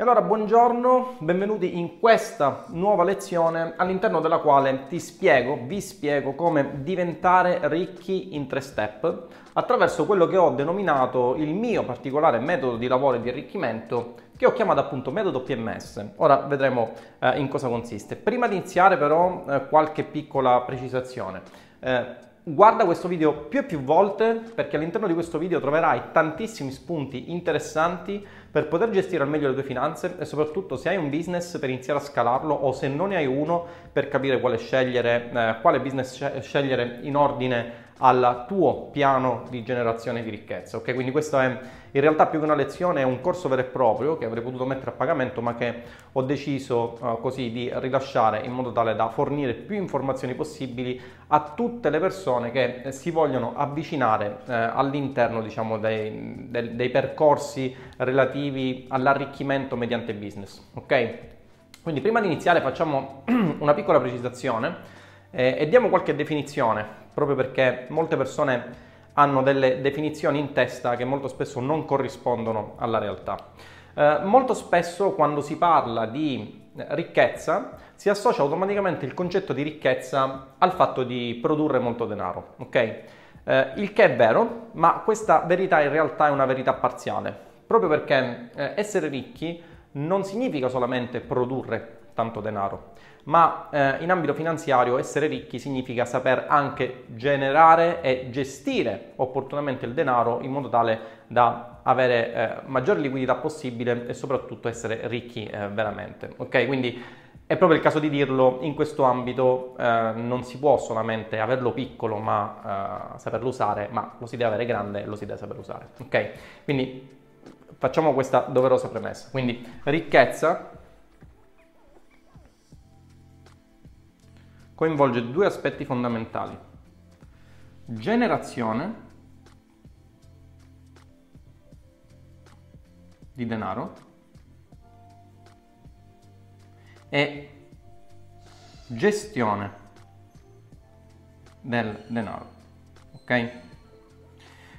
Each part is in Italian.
E allora buongiorno, benvenuti in questa nuova lezione all'interno della quale ti spiego, vi spiego come diventare ricchi in tre step attraverso quello che ho denominato il mio particolare metodo di lavoro e di arricchimento che ho chiamato appunto metodo PMS. Ora vedremo eh, in cosa consiste. Prima di iniziare però eh, qualche piccola precisazione. Eh, Guarda questo video più e più volte perché all'interno di questo video troverai tantissimi spunti interessanti per poter gestire al meglio le tue finanze e soprattutto se hai un business per iniziare a scalarlo o se non ne hai uno per capire quale scegliere, eh, quale business scegliere in ordine al tuo piano di generazione di ricchezza. Ok, quindi questo è in realtà più che una lezione, è un corso vero e proprio che avrei potuto mettere a pagamento, ma che ho deciso uh, così di rilasciare in modo tale da fornire più informazioni possibili a tutte le persone che si vogliono avvicinare eh, all'interno diciamo, dei, dei, dei percorsi relativi all'arricchimento mediante business. Ok? Quindi prima di iniziare facciamo una piccola precisazione eh, e diamo qualche definizione, proprio perché molte persone hanno delle definizioni in testa che molto spesso non corrispondono alla realtà. Eh, molto spesso quando si parla di ricchezza si associa automaticamente il concetto di ricchezza al fatto di produrre molto denaro, ok? Eh, il che è vero, ma questa verità in realtà è una verità parziale, proprio perché eh, essere ricchi non significa solamente produrre tanto denaro, ma eh, in ambito finanziario essere ricchi significa saper anche generare e gestire opportunamente il denaro in modo tale da avere eh, maggiore liquidità possibile e soprattutto essere ricchi eh, veramente. Ok, quindi è proprio il caso di dirlo, in questo ambito eh, non si può solamente averlo piccolo ma eh, saperlo usare, ma lo si deve avere grande e lo si deve saper usare. Ok, quindi facciamo questa doverosa premessa. Quindi ricchezza coinvolge due aspetti fondamentali. Generazione di denaro e gestione del denaro. Ok?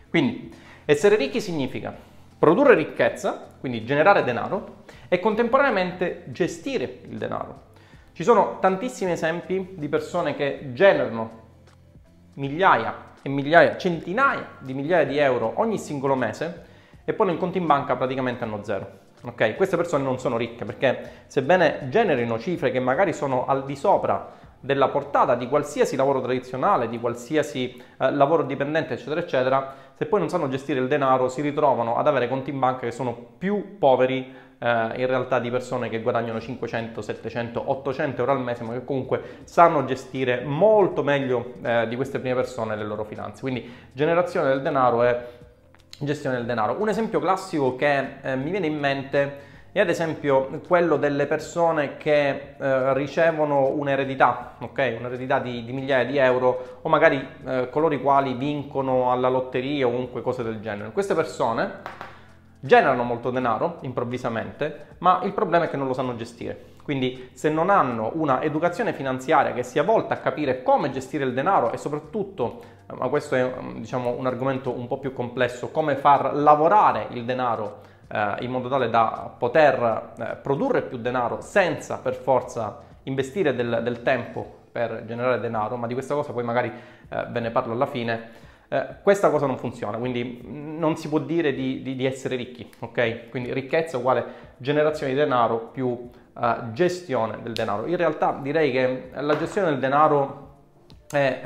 Quindi essere ricchi significa produrre ricchezza, quindi generare denaro e contemporaneamente gestire il denaro. Ci sono tantissimi esempi di persone che generano migliaia e migliaia, centinaia di migliaia di euro ogni singolo mese e poi nel conto in banca praticamente hanno zero. Ok, queste persone non sono ricche perché sebbene generino cifre che magari sono al di sopra della portata di qualsiasi lavoro tradizionale, di qualsiasi eh, lavoro dipendente, eccetera, eccetera, se poi non sanno gestire il denaro si ritrovano ad avere conti in banca che sono più poveri in realtà di persone che guadagnano 500, 700, 800 euro al mese, ma che comunque sanno gestire molto meglio eh, di queste prime persone le loro finanze. Quindi generazione del denaro e gestione del denaro. Un esempio classico che eh, mi viene in mente è ad esempio quello delle persone che eh, ricevono un'eredità, ok? Un'eredità di, di, migliaia di euro o magari eh, coloro i quali vincono alla lotteria o comunque cose del genere. Queste persone generano molto denaro improvvisamente, ma il problema è che non lo sanno gestire. Quindi se non hanno una educazione finanziaria che sia volta a capire come gestire il denaro e soprattutto, ma questo è diciamo, un argomento un po' più complesso, come far lavorare il denaro eh, in modo tale da poter eh, produrre più denaro senza per forza investire del, del, tempo per generare denaro, ma di questa cosa poi magari eh, ve ne parlo alla fine eh, questa cosa non funziona, quindi non si può dire di, di, di, essere ricchi, ok? Quindi ricchezza uguale generazione di denaro più uh, gestione del denaro. In realtà direi che la gestione del denaro è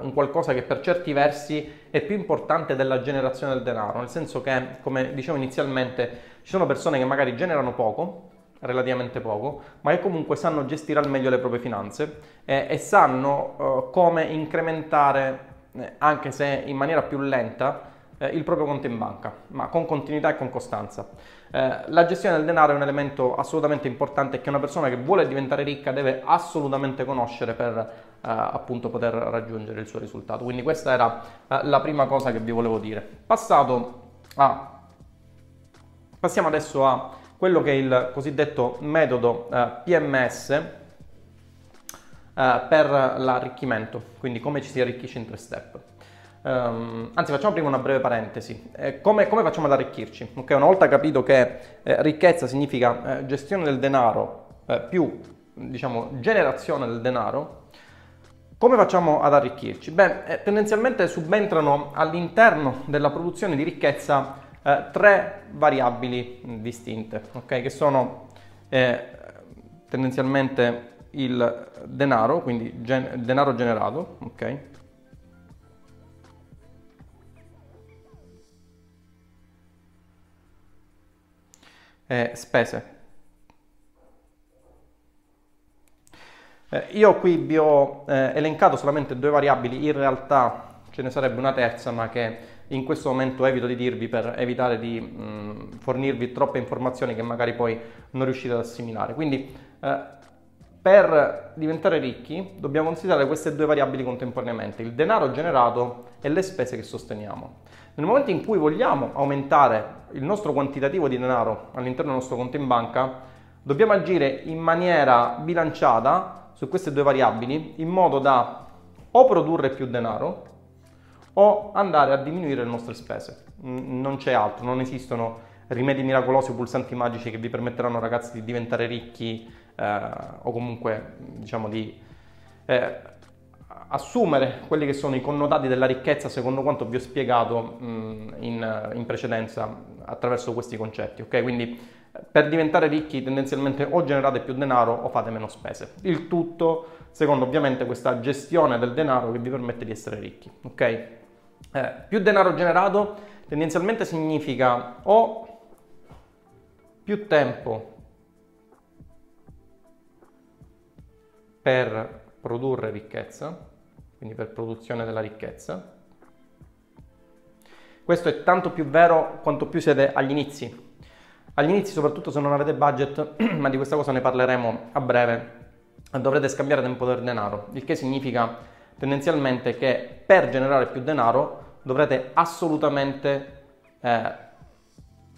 uh, un qualcosa che per certi versi è più importante della generazione del denaro, nel senso che, come dicevo inizialmente, ci sono persone che magari generano poco, relativamente poco, ma che comunque sanno gestire al meglio le proprie finanze e, e sanno uh, come incrementare eh, anche se in maniera più lenta, eh, il proprio conto in banca, ma con continuità e con costanza. Eh, la gestione del denaro è un elemento assolutamente importante che una persona che vuole diventare ricca deve assolutamente conoscere per eh, appunto poter raggiungere il suo risultato. Quindi questa era eh, la prima cosa che vi volevo dire. Passato a Passiamo adesso a quello che è il cosiddetto metodo eh, PMS eh, per l'arricchimento, quindi come ci si arricchisce in tre step. Um, anzi, facciamo prima una breve parentesi. Eh, come, come, facciamo ad arricchirci? Okay, una volta capito che eh, ricchezza significa eh, gestione del denaro eh, più diciamo, generazione del denaro, come facciamo ad arricchirci? Beh, eh, tendenzialmente subentrano all'interno della produzione di ricchezza eh, tre variabili distinte, okay? che sono tendenzialmente il denaro, quindi gen- denaro generato, ok? E spese. Eh, io qui vi ho eh, elencato solamente due variabili, in realtà ce ne sarebbe una terza, ma che in questo momento evito di dirvi per evitare di mh, fornirvi troppe informazioni che magari poi non riuscite ad assimilare. Quindi eh, per diventare ricchi dobbiamo considerare queste due variabili contemporaneamente, il denaro generato e le spese che sosteniamo. Nel momento in cui vogliamo aumentare il nostro quantitativo di denaro all'interno del nostro conto in banca, dobbiamo agire in maniera bilanciata su queste due variabili in modo da o produrre più denaro o andare a diminuire le nostre spese. Non c'è altro, non esistono rimedi miracolosi o pulsanti magici che vi permetteranno ragazzi di diventare ricchi eh, o comunque diciamo di eh, assumere quelli che sono i connotati della ricchezza secondo quanto vi ho spiegato mh, in, in, precedenza attraverso questi concetti. Ok, quindi per diventare ricchi tendenzialmente o generate più denaro o fate meno spese. Il tutto secondo ovviamente questa gestione del denaro che vi permette di essere ricchi. Ok? Eh, più denaro generato tendenzialmente significa o più tempo per produrre ricchezza, quindi per produzione della ricchezza. Questo è tanto più vero quanto più siete agli inizi. Agli inizi, soprattutto se non avete budget, ma di questa cosa ne parleremo a breve, dovrete scambiare tempo per denaro, il che significa tendenzialmente che per generare più denaro dovrete assolutamente eh,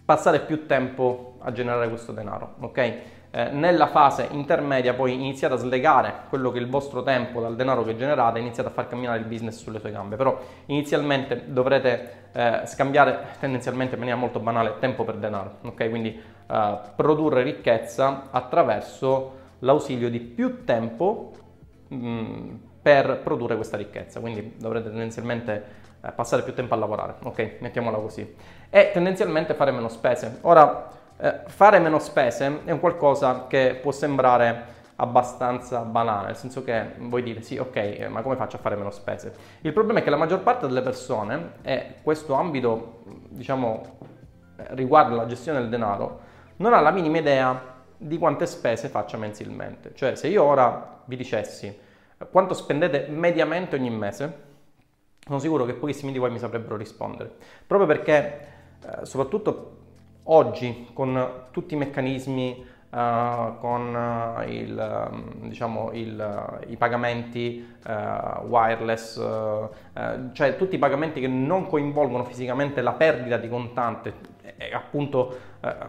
passare più tempo a generare questo denaro, ok? Eh, nella fase intermedia poi iniziate a slegare quello che è il vostro tempo dal denaro che generate iniziate a far camminare il business sulle sue gambe. Però inizialmente dovrete eh, scambiare tendenzialmente in maniera molto banale tempo per denaro, ok? Quindi eh, produrre ricchezza attraverso l'ausilio di più tempo mh, mm, per produrre questa ricchezza. Quindi dovrete tendenzialmente eh, passare più tempo a lavorare, ok? Mettiamola così. E tendenzialmente fare meno spese. Ora eh, fare meno spese è un qualcosa che può sembrare abbastanza banale, nel senso che voi dite sì, ok, eh, ma come faccio a fare meno spese? Il problema è che la maggior parte delle persone, e questo ambito, diciamo, riguarda la gestione del denaro, non ha la minima idea di quante spese faccia mensilmente. Cioè, se io ora vi dicessi quanto spendete mediamente ogni mese, sono sicuro che pochissimi di voi mi saprebbero rispondere. Proprio perché, eh, soprattutto Oggi con tutti i meccanismi, uh, con uh, il, um, diciamo, il, uh, i pagamenti wireless, cioè tutti i pagamenti che non coinvolgono fisicamente la perdita di contante e appunto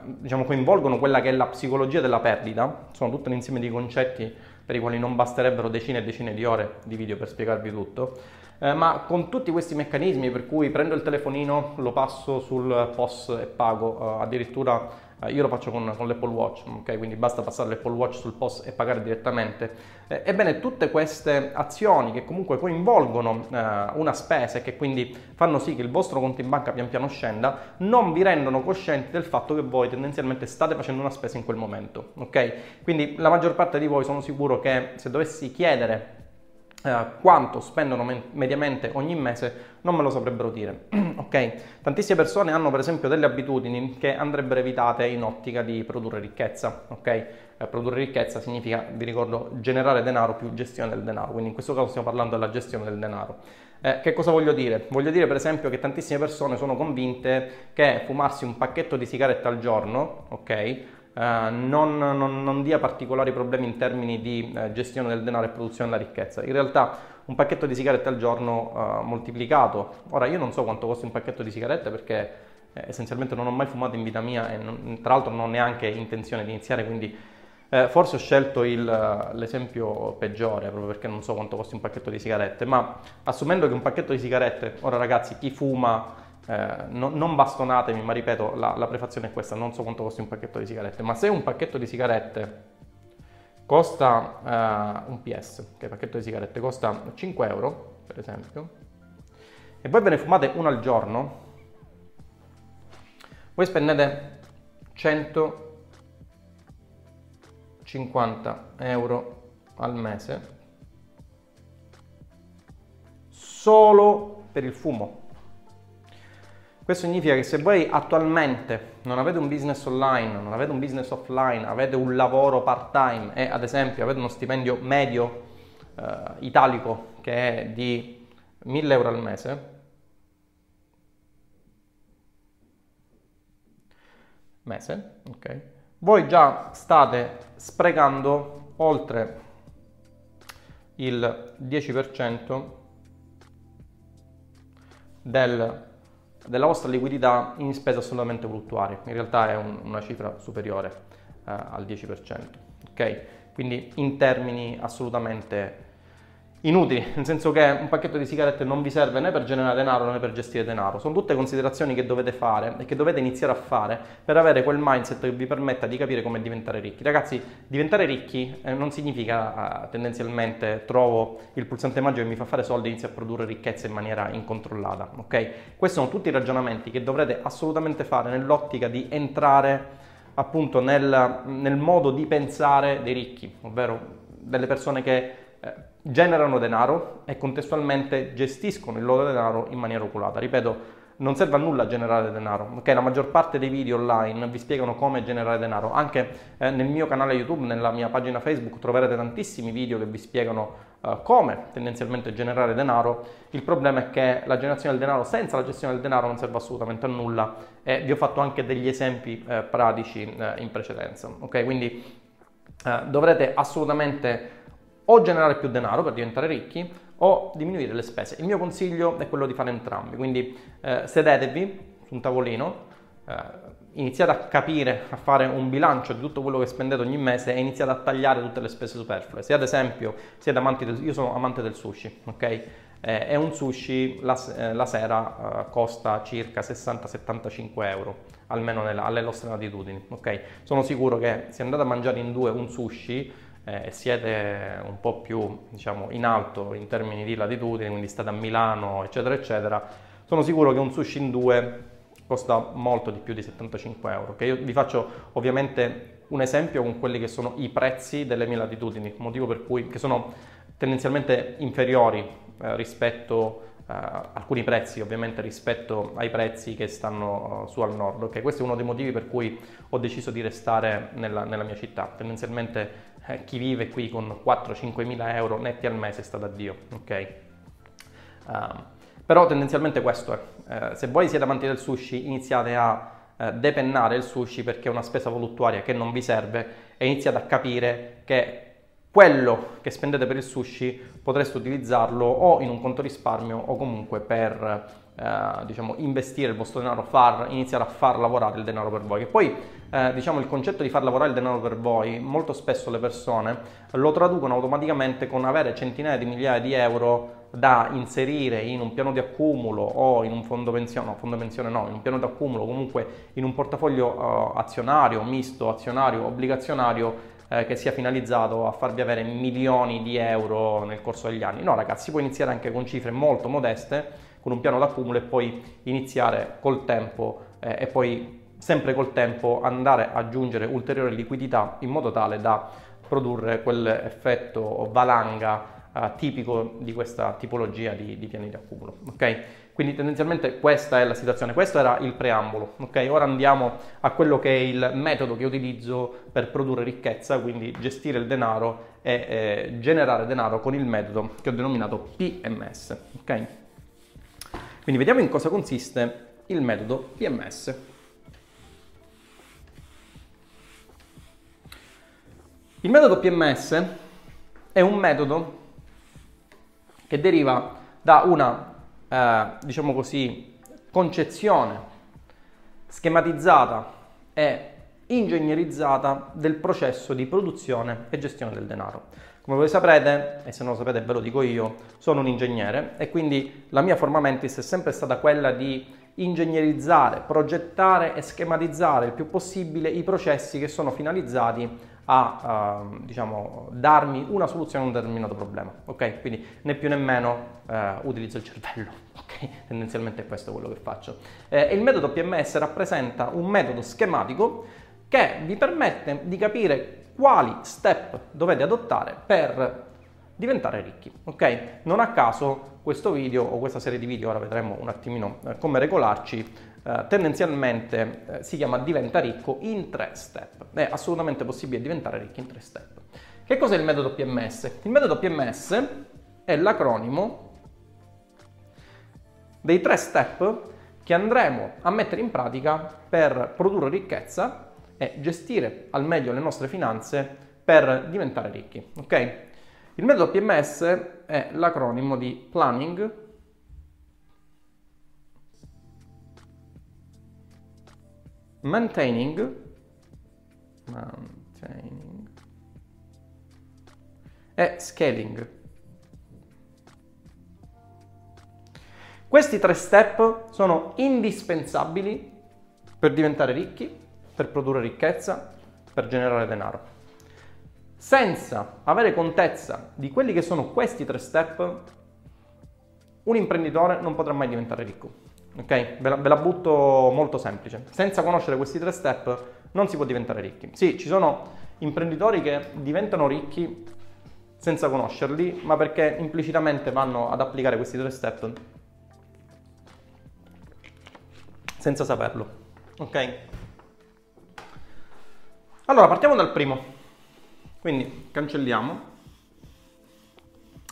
diciamo, coinvolgono quella che è la psicologia della perdita, sono tutto un insieme di concetti per i quali non basterebbero decine e decine di ore di video per spiegarvi tutto eh, ma con tutti questi meccanismi per cui prendo il telefonino, lo passo sul POS e pago, eh, addirittura eh, io lo faccio con, con, l'Apple Watch, ok? Quindi basta passare l'Apple Watch sul POS e pagare direttamente. Eh, ebbene, tutte queste azioni che comunque coinvolgono eh, una spesa e che quindi fanno sì che il vostro conto in banca pian piano scenda, non vi rendono coscienti del fatto che voi tendenzialmente state facendo una spesa in quel momento, ok? Quindi la maggior parte di voi sono sicuro che se dovessi chiedere eh, quanto spendono me- mediamente ogni mese non me lo saprebbero dire. ok? Tantissime persone hanno per esempio delle abitudini che andrebbero evitate in ottica di produrre ricchezza. Ok? Eh, produrre ricchezza significa, vi ricordo, generare denaro più gestione del denaro. Quindi in questo caso stiamo parlando della gestione del denaro. Eh, che cosa voglio dire? Voglio dire per esempio che tantissime persone sono convinte che fumarsi un pacchetto di sigarette al giorno, ok? Uh, non, non, non, dia particolari problemi in termini di uh, gestione del denaro e produzione della ricchezza. In realtà un pacchetto di sigarette al giorno uh, moltiplicato, ora io non so quanto costa un pacchetto di sigarette perché eh, essenzialmente non ho mai fumato in vita mia e non, tra l'altro non ho neanche intenzione di iniziare, quindi Eh, forse ho scelto il, l'esempio peggiore proprio perché non so quanto costi un pacchetto di sigarette, ma assumendo che un pacchetto di sigarette, ora ragazzi, chi fuma, eh, no, non bastonatemi, ma ripeto, la, la prefazione è questa, non so quanto costi un pacchetto di sigarette, ma se un pacchetto di sigarette costa uh, un PS, che il pacchetto di sigarette costa 5 euro, per esempio, e voi ve ne fumate uno al giorno, voi spendete 150 euro al mese solo per il fumo. Questo significa che se voi attualmente non avete un business online, non avete un business offline, avete un lavoro part-time e ad esempio avete uno stipendio medio eh, italico che è di 1000 euro al mese, mese, ok? Voi già state sprecando oltre il 10% del della vostra liquidità in spese assolutamente fluttuari. In realtà è un, una cifra superiore eh, al 10%. Ok? Quindi in termini assolutamente inutili, nel senso che un pacchetto di sigarette non vi serve né per generare denaro né per gestire denaro. Sono tutte considerazioni che dovete fare e che dovete iniziare a fare per avere quel mindset che vi permetta di capire come diventare ricchi. Ragazzi, diventare ricchi eh, non significa eh, tendenzialmente trovo il pulsante magico che mi fa fare soldi e inizio a produrre ricchezza in maniera incontrollata, ok? Questi sono tutti i ragionamenti che dovrete assolutamente fare nell'ottica di entrare appunto nel, nel modo di pensare dei ricchi, ovvero delle persone che generano denaro e contestualmente gestiscono il loro denaro in maniera oculata. Ripeto, non serve a nulla generare denaro, ok? La maggior parte dei video online vi spiegano come generare denaro. Anche eh, nel mio canale YouTube, nella mia pagina Facebook troverete tantissimi video che vi spiegano eh, come tendenzialmente generare denaro. Il problema è che la generazione del denaro senza la gestione del denaro non serve assolutamente a nulla e vi ho fatto anche degli esempi eh, pratici eh, in precedenza, ok? Quindi eh, dovrete assolutamente o generare più denaro per diventare ricchi o diminuire le spese. Il mio consiglio è quello di fare entrambi, quindi eh, sedetevi su un tavolino, eh, iniziate a capire, a fare un bilancio di tutto quello che spendete ogni mese e iniziate a tagliare tutte le spese superflue. Se ad esempio siete amanti del, io sono amante del sushi, ok? Eh, e un sushi la, eh, la sera eh, costa circa 60-75 euro, almeno nella, alle nostre latitudini, ok? Sono sicuro che se andate a mangiare in due un sushi eh, siete un po' più diciamo, in alto in termini di latitudine, quindi state a Milano, eccetera, eccetera, sono sicuro che un sushi in due costa molto di più di 75 euro. Che io vi faccio ovviamente un esempio con quelli che sono i prezzi delle mie latitudini, motivo per cui che sono tendenzialmente inferiori eh, rispetto uh, alcuni prezzi ovviamente rispetto ai prezzi che stanno uh, su al nord. Okay? Questo è uno dei motivi per cui ho deciso di restare nella, nella mia città. Tendenzialmente eh, chi vive qui con 4-5 mila euro netti al mese sta da Dio, ok? Uh, però tendenzialmente questo è, uh, se voi siete amanti del sushi iniziate a uh, depennare il sushi perché è una spesa voluttuaria che non vi serve e iniziate a capire che quello che spendete per il sushi potreste utilizzarlo o in un conto risparmio o comunque per eh, diciamo, investire il vostro denaro, far, iniziare a far lavorare il denaro per voi. Che poi eh, diciamo, il concetto di far lavorare il denaro per voi, molto spesso le persone lo traducono automaticamente con avere centinaia di migliaia di euro da inserire in un piano di accumulo o in un fondo pensione, no, fondo pensione no, in un piano di accumulo, comunque in un portafoglio uh, azionario, misto, azionario, obbligazionario eh, che sia finalizzato a farvi avere milioni di euro nel corso degli anni. No ragazzi, si può iniziare anche con cifre molto modeste, con un piano d'accumulo e poi iniziare col tempo eh, e poi sempre col tempo andare ad aggiungere ulteriore liquidità in modo tale da produrre quell'effetto valanga uh, tipico di questa tipologia di, di piani di accumulo. Okay? Quindi tendenzialmente questa è la situazione, questo era il preambolo. Okay? Ora andiamo a quello che è il metodo che utilizzo per produrre ricchezza, quindi gestire il denaro e eh, generare denaro con il metodo che ho denominato PMS. Okay? Quindi vediamo in cosa consiste il metodo PMS. Il metodo PMS è un metodo che deriva da una, eh, diciamo così, concezione schematizzata e ingegnerizzata del processo di produzione e gestione del denaro. Come voi saprete, e se non lo sapete ve lo dico io, sono un ingegnere e quindi la mia forma mentis è sempre stata quella di ingegnerizzare, progettare e schematizzare il più possibile i processi che sono finalizzati a uh, diciamo, darmi una soluzione a un determinato problema. Ok? Quindi né più né meno uh, utilizzo il cervello. Ok? Tendenzialmente è questo quello che faccio. Eh, il metodo PMS rappresenta un metodo schematico che vi permette di capire quali step dovete adottare per diventare ricchi. Ok? Non a caso questo video o questa serie di video, ora vedremo un attimino eh, come regolarci, eh, tendenzialmente eh, si chiama Diventa ricco in tre step. È assolutamente possibile diventare ricchi in tre step. Che cos'è il metodo PMS? Il metodo PMS è l'acronimo dei tre step che andremo a mettere in pratica per produrre ricchezza e gestire al meglio le nostre finanze per diventare ricchi. Ok? Il metodo PMS è l'acronimo di Planning, Maintaining, maintaining e Scaling. Questi tre step sono indispensabili per diventare ricchi, per produrre ricchezza, per generare denaro. Senza avere contezza di quelli che sono questi tre step, un imprenditore non potrà mai diventare ricco. Ok? Ve la, ve la, butto molto semplice. Senza conoscere questi tre step non si può diventare ricchi. Sì, ci sono imprenditori che diventano ricchi senza conoscerli, ma perché implicitamente vanno ad applicare questi tre step senza saperlo. Ok? Allora, partiamo dal primo. Quindi cancelliamo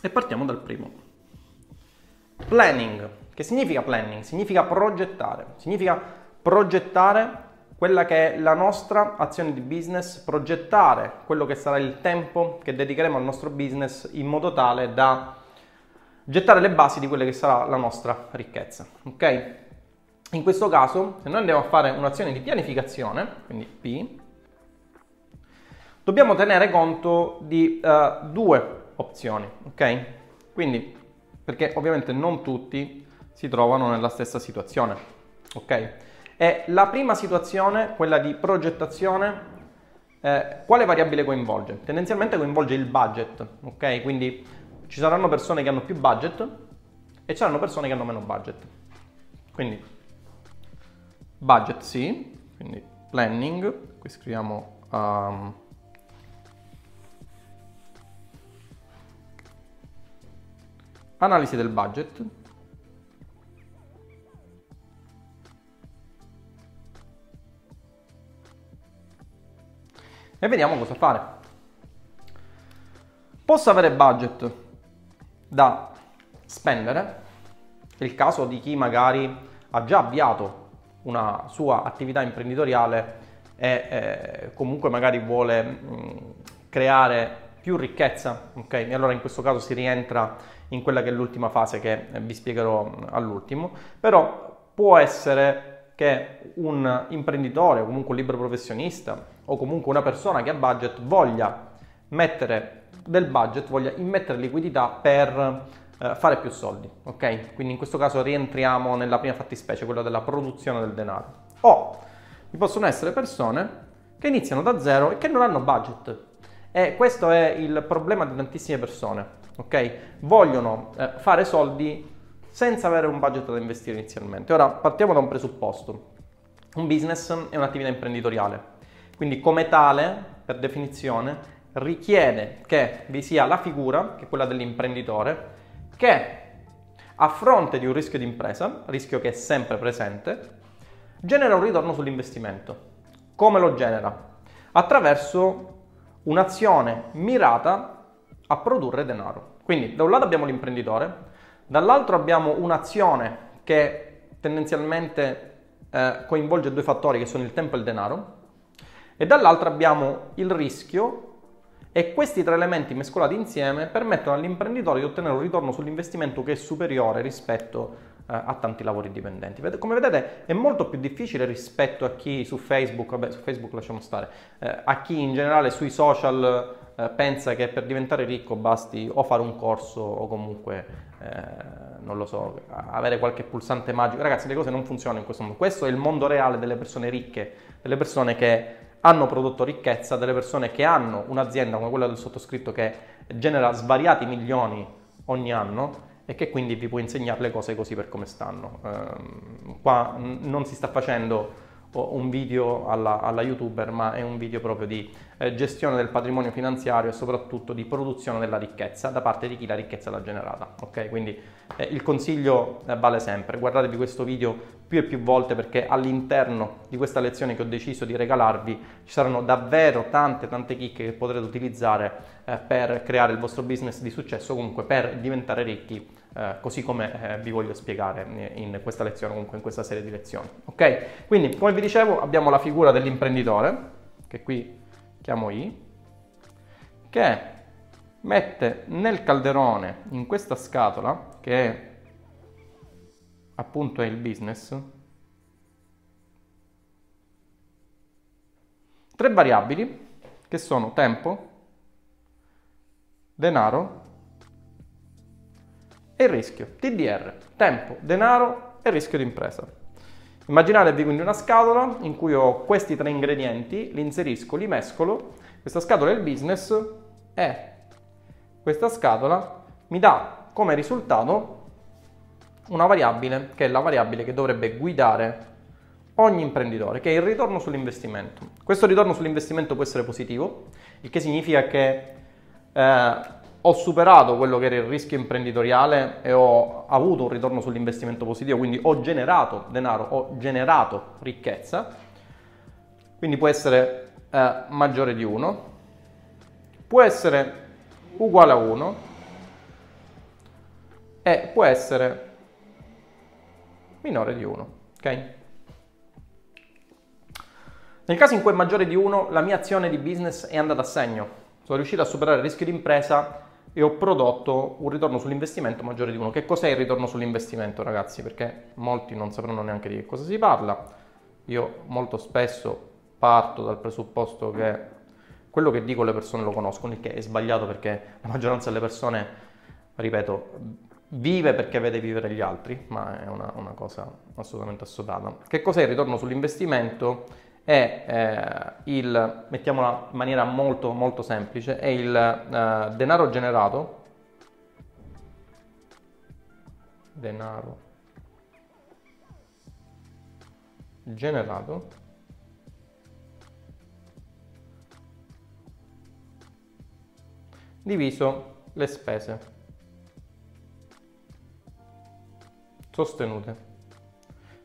e partiamo dal primo. Planning. Che significa planning? Significa progettare. Significa progettare quella che è la nostra azione di business, progettare quello che sarà il tempo che dedicheremo al nostro business in modo tale da gettare le basi di quella che sarà la nostra ricchezza. Ok? In questo caso, se noi andiamo a fare un'azione di pianificazione, quindi P, dobbiamo tenere conto di uh, due opzioni, ok? Quindi, perché ovviamente non tutti si trovano nella stessa situazione, ok? E la prima situazione, quella di progettazione, eh, quale variabile coinvolge? Tendenzialmente coinvolge il budget, ok? Quindi ci saranno persone che hanno più budget e ci saranno persone che hanno meno budget. Quindi budget sì, quindi planning, qui scriviamo um, Analisi del budget. E vediamo cosa fare. Posso avere budget da spendere, è il caso di chi magari ha già avviato una sua attività imprenditoriale e eh, comunque magari vuole mh, creare più ricchezza, ok? E allora in questo caso si rientra in quella che è l'ultima fase che vi spiegherò all'ultimo, però può essere che un imprenditore o comunque un libero professionista o comunque una persona che ha budget voglia mettere del budget, voglia immettere liquidità per eh, fare più soldi, ok? Quindi in questo caso rientriamo nella prima fattispecie, quella della produzione del denaro. O vi possono essere persone che iniziano da zero e che non hanno budget. E questo è il problema di tantissime persone ok? Vogliono eh, fare soldi senza avere un budget da investire inizialmente. Ora partiamo da un presupposto. Un business è un'attività imprenditoriale, quindi come tale, per definizione, richiede che vi sia la figura, che è quella dell'imprenditore, che a fronte di un rischio di impresa, rischio che è sempre presente, genera un ritorno sull'investimento. Come lo genera? Attraverso un'azione mirata a produrre denaro. Quindi da un lato abbiamo l'imprenditore, dall'altro abbiamo un'azione che tendenzialmente eh, coinvolge due fattori che sono il tempo e il denaro e dall'altro abbiamo il rischio e questi tre elementi mescolati insieme permettono all'imprenditore di ottenere un ritorno sull'investimento che è superiore rispetto ha tanti lavori dipendenti. Come vedete è molto più difficile rispetto a chi su Facebook, vabbè su Facebook lasciamo stare, eh, a chi in generale sui social eh, pensa che per diventare ricco basti o fare un corso o comunque, eh, non lo so, avere qualche pulsante magico. Ragazzi le cose non funzionano in questo modo. Questo è il mondo reale delle persone ricche, delle persone che hanno prodotto ricchezza, delle persone che hanno un'azienda come quella del sottoscritto che genera svariati milioni ogni anno e che quindi vi può insegnare le cose così per come stanno. Eh, qua non si sta facendo un video alla, alla, youtuber, ma è un video proprio di eh, gestione del patrimonio finanziario e soprattutto di produzione della ricchezza da parte di chi la ricchezza l'ha generata. Ok, quindi eh, il consiglio eh, vale sempre. Guardatevi questo video più e più volte perché all'interno di questa lezione che ho deciso di regalarvi ci saranno davvero tante tante chicche che potrete utilizzare eh, per creare il vostro business di successo, comunque per diventare ricchi eh, così come eh, vi voglio spiegare in questa lezione, comunque in questa serie di lezioni. Ok? Quindi, come vi dicevo, abbiamo la figura dell'imprenditore, che qui chiamo I, che mette nel calderone, in questa scatola, che è, appunto è il business, tre variabili che sono tempo, denaro e il rischio. TDR, tempo, denaro e rischio di impresa. Immaginatevi quindi una scatola in cui ho questi tre ingredienti, li inserisco, li mescolo, questa scatola è il business e questa scatola mi dà come risultato una variabile che è la variabile che dovrebbe guidare ogni imprenditore, che è il ritorno sull'investimento. Questo ritorno sull'investimento può essere positivo, il che significa che eh, ho superato quello che era il rischio imprenditoriale e ho avuto un ritorno sull'investimento positivo, quindi ho generato denaro, ho generato ricchezza, quindi può essere eh, maggiore di 1, può essere uguale a 1 e può essere minore di 1. Ok? Nel caso in cui è maggiore di 1, la mia azione di business è andata a segno. Sono riuscito a superare il rischio di impresa e ho prodotto un ritorno sull'investimento maggiore di uno. Che cos'è il ritorno sull'investimento, ragazzi? Perché molti non sapranno neanche di che cosa si parla. Io molto spesso parto dal presupposto che quello che dico le persone lo conoscono, il che è sbagliato perché la maggioranza delle persone, ripeto, vive perché vede vivere gli altri, ma è una, una cosa assolutamente assodata. Che cos'è il ritorno sull'investimento? È eh, il, mettiamola in maniera molto molto semplice, è il eh, denaro generato, denaro generato diviso le spese sostenute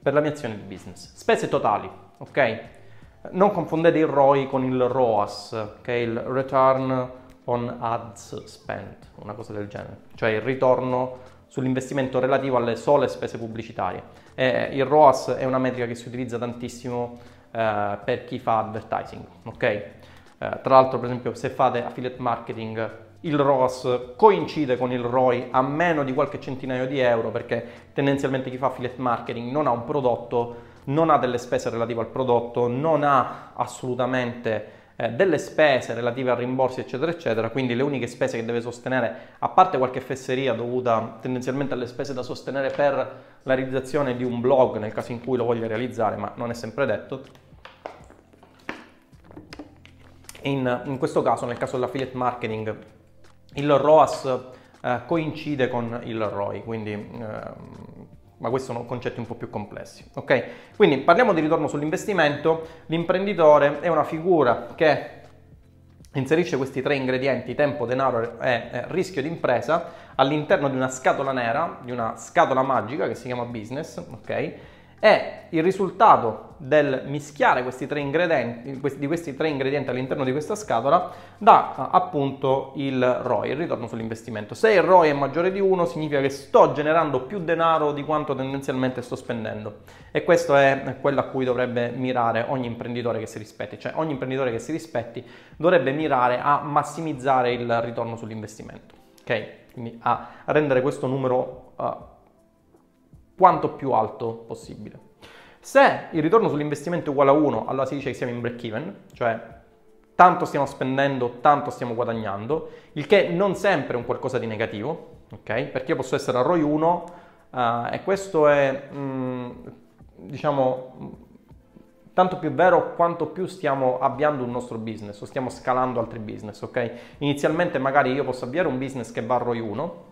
per la mia azione di business. Spese totali, ok? Non confondete il ROI con il ROAS, che è il Return on Ads Spent, una cosa del genere, cioè il ritorno sull'investimento relativo alle sole spese pubblicitarie. E il ROAS è una metrica che si utilizza tantissimo eh, per chi fa advertising, ok? Eh, tra l'altro, per esempio, se fate affiliate marketing, il ROAS coincide con il ROI a meno di qualche centinaio di euro perché tendenzialmente chi fa affiliate marketing non ha un prodotto non ha delle spese relative al prodotto, non ha assolutamente eh, delle spese relative a rimborsi eccetera eccetera, quindi le uniche spese che deve sostenere, a parte qualche fesseria dovuta tendenzialmente alle spese da sostenere per la realizzazione di un blog nel caso in cui lo voglia realizzare, ma non è sempre detto, in, in questo caso, nel caso dell'affiliate marketing, il ROAS eh, coincide con il ROI, quindi eh, ma questi sono concetti un po' più complessi. Ok? Quindi parliamo di ritorno sull'investimento. L'imprenditore è una figura che inserisce questi tre ingredienti, tempo, denaro e rischio di impresa, all'interno di una scatola nera, di una scatola magica che si chiama business, ok? E il risultato del mischiare questi tre ingredienti, di questi tre ingredienti all'interno di questa scatola dà appunto il ROI, il ritorno sull'investimento. Se il ROI è maggiore di 1 significa che sto generando più denaro di quanto tendenzialmente sto spendendo e questo è quello a cui dovrebbe mirare ogni imprenditore che si rispetti, cioè ogni imprenditore che si rispetti dovrebbe mirare a massimizzare il ritorno sull'investimento, ok? Quindi a rendere questo numero uh, quanto più alto possibile. Se il ritorno sull'investimento è uguale a 1, allora si dice che siamo in break even, cioè tanto stiamo spendendo, tanto stiamo guadagnando, il che non sempre è un qualcosa di negativo, ok? Perché io posso essere a ROI 1 uh, e questo è, mm, diciamo, tanto più vero quanto più stiamo avviando un nostro business o stiamo scalando altri business, ok? Inizialmente magari io posso avviare un business che va a ROI 1,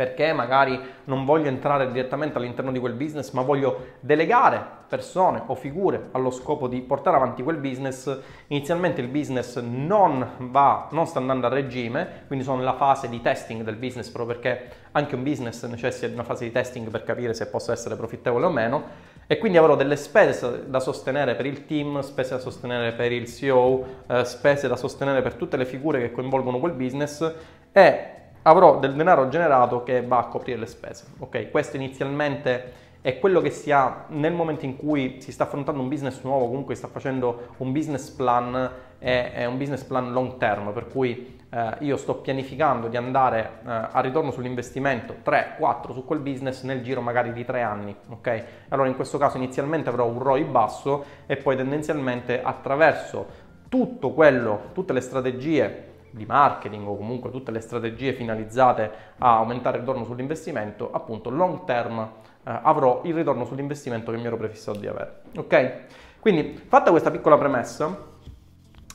perché magari non voglio entrare direttamente all'interno di quel business, ma voglio delegare persone o figure allo scopo di portare avanti quel business. Inizialmente il business non va, non sta andando a regime, quindi sono nella fase di testing del business, proprio perché anche un business necessita di una fase di testing per capire se possa essere profittevole o meno. E quindi avrò delle spese da sostenere per il team, spese da sostenere per il CEO, eh, spese da sostenere per tutte le figure che coinvolgono quel business e avrò del denaro generato che va a coprire le spese. Ok, questo inizialmente è quello che si ha nel momento in cui si sta affrontando un business nuovo, comunque sta facendo un business plan, è, è un business plan long term, per cui eh, io sto pianificando di andare eh, a ritorno sull'investimento 3-4 su quel business nel giro magari di 3 anni, ok? Allora in questo caso inizialmente avrò un ROI basso e poi tendenzialmente attraverso tutto quello, tutte le strategie di marketing o comunque tutte le strategie finalizzate a aumentare il ritorno sull'investimento, appunto long term eh, avrò il ritorno sull'investimento che mi ero prefissato di avere. Ok? Quindi, fatta questa piccola premessa,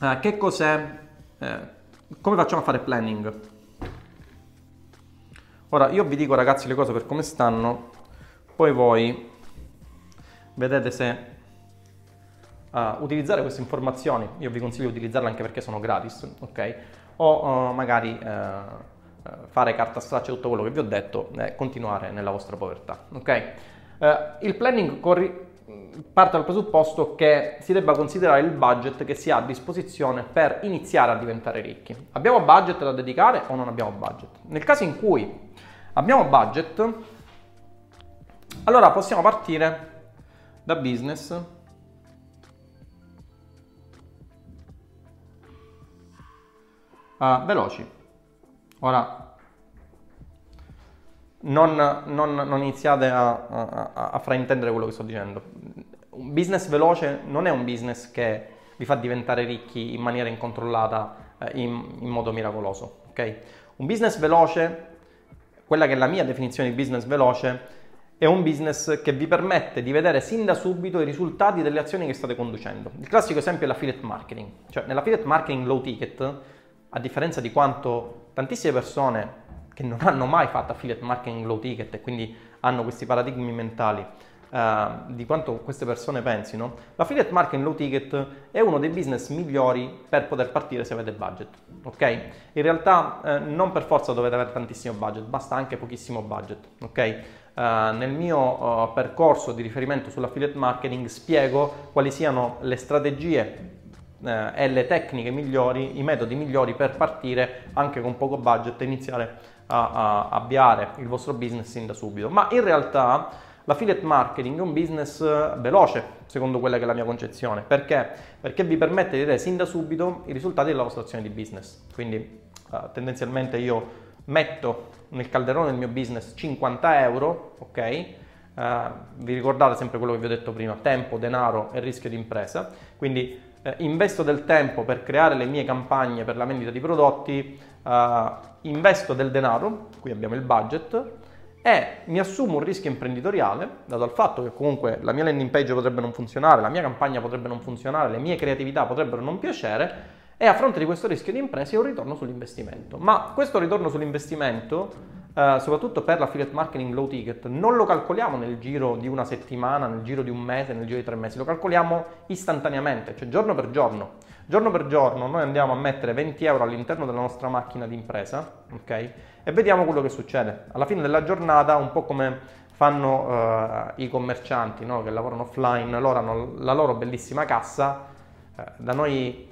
eh, che cos'è, eh, come facciamo a fare planning? Ora, io vi dico ragazzi le cose per come stanno, poi voi vedete se uh, utilizzare queste informazioni, io vi consiglio di utilizzarle anche perché sono gratis, ok? O uh, magari uh, fare carta straccia tutto quello che vi ho detto e continuare nella vostra povertà. Okay? il planning corri- parte dal presupposto che si debba considerare il budget che si ha a disposizione per iniziare a diventare ricchi. Abbiamo budget da dedicare o non abbiamo budget? Nel caso in cui abbiamo budget, allora possiamo partire da business uh, veloci. Ora, non, non, non iniziate a, a, a, fraintendere quello che sto dicendo. Un business veloce non è un business che vi fa diventare ricchi in maniera incontrollata, eh, in, in, modo miracoloso. Okay? Un business veloce, quella che è la mia definizione di business veloce, è un business che vi permette di vedere sin da subito i risultati delle azioni che state conducendo. Il classico esempio è l'affiliate marketing. Cioè, nell'affiliate marketing low ticket a differenza di quanto tantissime persone che non hanno mai fatto affiliate marketing low ticket e quindi hanno questi paradigmi mentali, eh, di quanto queste persone pensino, l'affiliate marketing low ticket è uno dei business migliori per poter partire se avete budget. Ok? In realtà eh, non per forza dovete avere tantissimo budget, basta anche pochissimo budget. Ok? Uh, nel mio uh, percorso di riferimento sull'affiliate marketing spiego quali siano le strategie eh, e le tecniche migliori, i metodi migliori per partire anche con poco budget e iniziare a, a avviare il vostro business sin da subito. Ma in realtà l'affiliate marketing è un business eh, veloce, secondo quella che è la mia concezione. Perché? Perché vi permette di vedere sin da subito i risultati della vostra azione di business. Quindi eh, tendenzialmente io metto nel calderone del mio business 50 euro, ok? Uh, vi ricordate sempre quello che vi ho detto prima, tempo, denaro e rischio di impresa, quindi eh, investo del tempo per creare le mie campagne per la vendita di prodotti, eh, investo del denaro, qui abbiamo il budget, e mi assumo un rischio imprenditoriale, dato al fatto che comunque la mia landing page potrebbe non funzionare, la mia campagna potrebbe non funzionare, le mie creatività potrebbero non piacere, e a fronte di questo rischio di impresa ho un ritorno sull'investimento. Ma questo ritorno sull'investimento Uh, soprattutto per l'affiliate marketing low ticket, non lo calcoliamo nel giro di una settimana, nel giro di un mese, nel giro di tre mesi, lo calcoliamo istantaneamente, cioè giorno per giorno. Giorno per giorno noi andiamo a mettere 20 euro all'interno della nostra macchina di impresa, ok? E vediamo quello che succede. Alla fine della giornata, un po' come fanno uh, i commercianti no? che lavorano offline, loro hanno la loro bellissima cassa, uh, da noi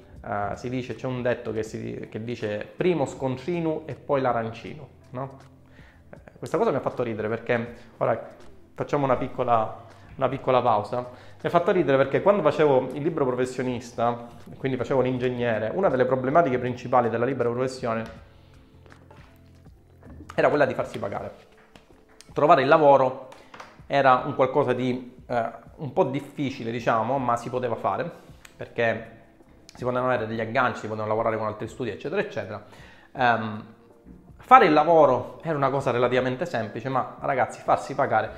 si dice, c'è un detto che, si, che dice primo scontrino e poi l'arancino, no? Questa cosa mi ha fatto ridere perché, ora facciamo una piccola, una piccola pausa, mi ha fatto ridere perché quando facevo il libro professionista, quindi facevo l'ingegnere, una delle problematiche principali della libera professione era quella di farsi pagare. Trovare il lavoro era un qualcosa di eh, un po' difficile, diciamo, ma si poteva fare perché si potevano avere degli agganci, si potevano lavorare con altri studi, eccetera, eccetera. Um, fare il lavoro era una cosa relativamente semplice, ma ragazzi, farsi pagare,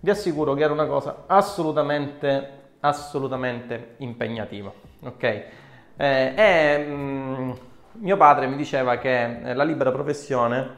vi assicuro che era una cosa assolutamente, assolutamente impegnativa. Ok? Eh, e mh, mm, mio padre mi diceva che eh, la libera professione,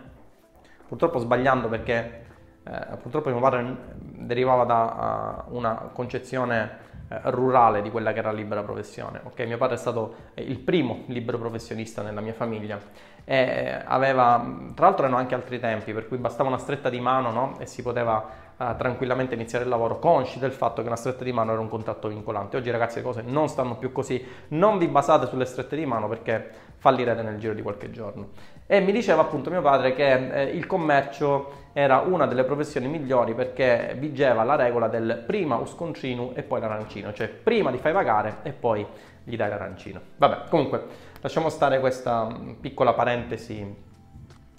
purtroppo sbagliando perché eh, purtroppo mio padre derivava da uh, una concezione rurale di quella che era libera professione. Okay? Mio padre è stato eh, il primo libero professionista nella mia famiglia e eh, aveva, tra l'altro erano anche altri tempi, per cui bastava una stretta di mano no? e si poteva uh, tranquillamente iniziare il lavoro, consci del fatto che una stretta di mano era un contratto vincolante. Oggi ragazzi le cose non stanno più così, non vi basate sulle strette di mano perché fallirete nel giro di qualche giorno. E mi diceva appunto mio padre che eh, il commercio era una delle professioni migliori perché vigeva la regola del prima usconcino e poi l'arancino, cioè prima ti fai pagare e poi gli dai l'arancino. Vabbè, comunque lasciamo stare questa mm, piccola parentesi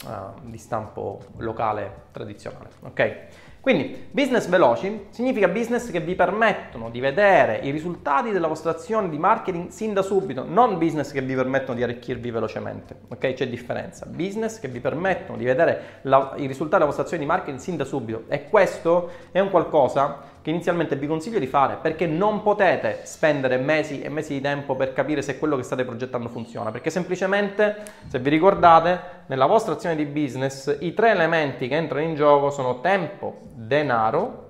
uh, di stampo locale tradizionale, ok? Quindi business veloci significa business che vi permettono di vedere i risultati della vostra azione di marketing sin da subito, non business che vi permettono di arricchirvi velocemente. Ok? C'è differenza. Business che vi permettono di vedere la, i risultati della vostra azione di marketing sin da subito. E questo è un qualcosa che inizialmente vi consiglio di fare perché non potete spendere mesi e mesi di tempo per capire se quello che state progettando funziona, perché semplicemente, se vi ricordate, nella vostra azione di business i tre elementi che entrano in gioco sono tempo, denaro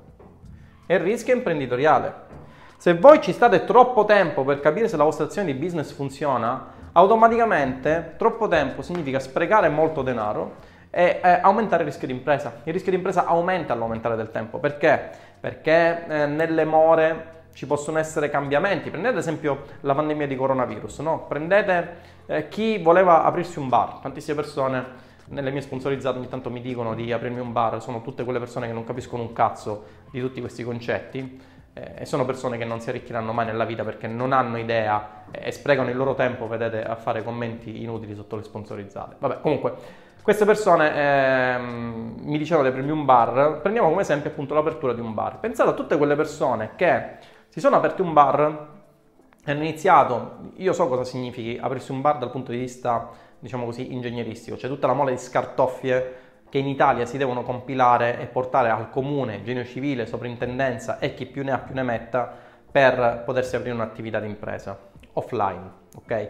e rischio imprenditoriale. Se voi ci state troppo tempo per capire se la vostra azione di business funziona, automaticamente troppo tempo significa sprecare molto denaro e eh, aumentare il rischio di impresa. Il rischio di impresa aumenta all'aumentare del tempo. Perché? Perché eh, nelle more ci possono essere cambiamenti. Prendete ad esempio la pandemia di coronavirus, no? prendete eh, chi voleva aprirsi un bar, tantissime persone nelle mie sponsorizzate ogni tanto mi dicono di aprirmi un bar, sono tutte quelle persone che non capiscono un cazzo di tutti questi concetti eh, e sono persone che non si arricchiranno mai nella vita perché non hanno idea e sprecano il loro tempo, vedete, a fare commenti inutili sotto le sponsorizzate. Vabbè, comunque queste persone ehm, mi dicevano di aprirmi un bar, prendiamo come esempio appunto l'apertura di un bar. Pensate a tutte quelle persone che si sono aperti un bar e hanno iniziato, io so cosa significhi aprirsi un bar dal punto di vista, diciamo così, ingegneristico, cioè tutta la mole di scartoffie che in Italia si devono compilare e portare al comune, genio civile, soprintendenza e chi più ne ha più ne metta per potersi aprire un'attività di impresa offline, ok?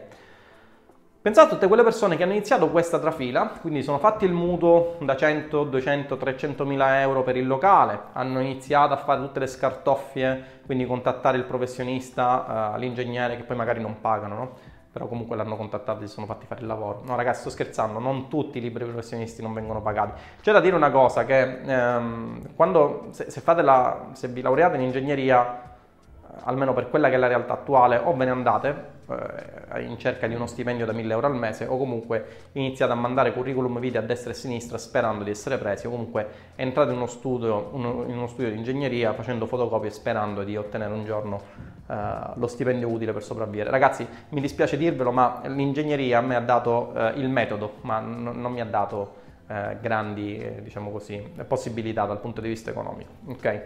Pensate a tutte quelle persone che hanno iniziato questa trafila, quindi sono fatti il mutuo da 100, 200, 300 mila euro per il locale, hanno iniziato a fare tutte le scartoffie, quindi contattare il professionista, uh, l'ingegnere che poi magari non pagano, no? però comunque l'hanno contattato e si sono fatti fare il lavoro. No ragazzi, sto scherzando, non tutti i liberi professionisti non vengono pagati. C'è da dire una cosa, che ehm, quando, se, se, la, se vi laureate in ingegneria, almeno per quella che è la realtà attuale, o ve ne andate eh, in cerca di uno stipendio da 1000 euro al mese, o comunque iniziate a mandare curriculum vitae a destra e a sinistra sperando di essere presi, o comunque entrate in uno studio, uno, in uno studio di ingegneria facendo fotocopie sperando di ottenere un giorno eh, lo stipendio utile per sopravvivere. Ragazzi, mi dispiace dirvelo, ma l'ingegneria a me ha dato eh, il metodo, ma n- non mi ha dato eh, grandi, eh, diciamo così, possibilità dal punto di vista economico. Ok?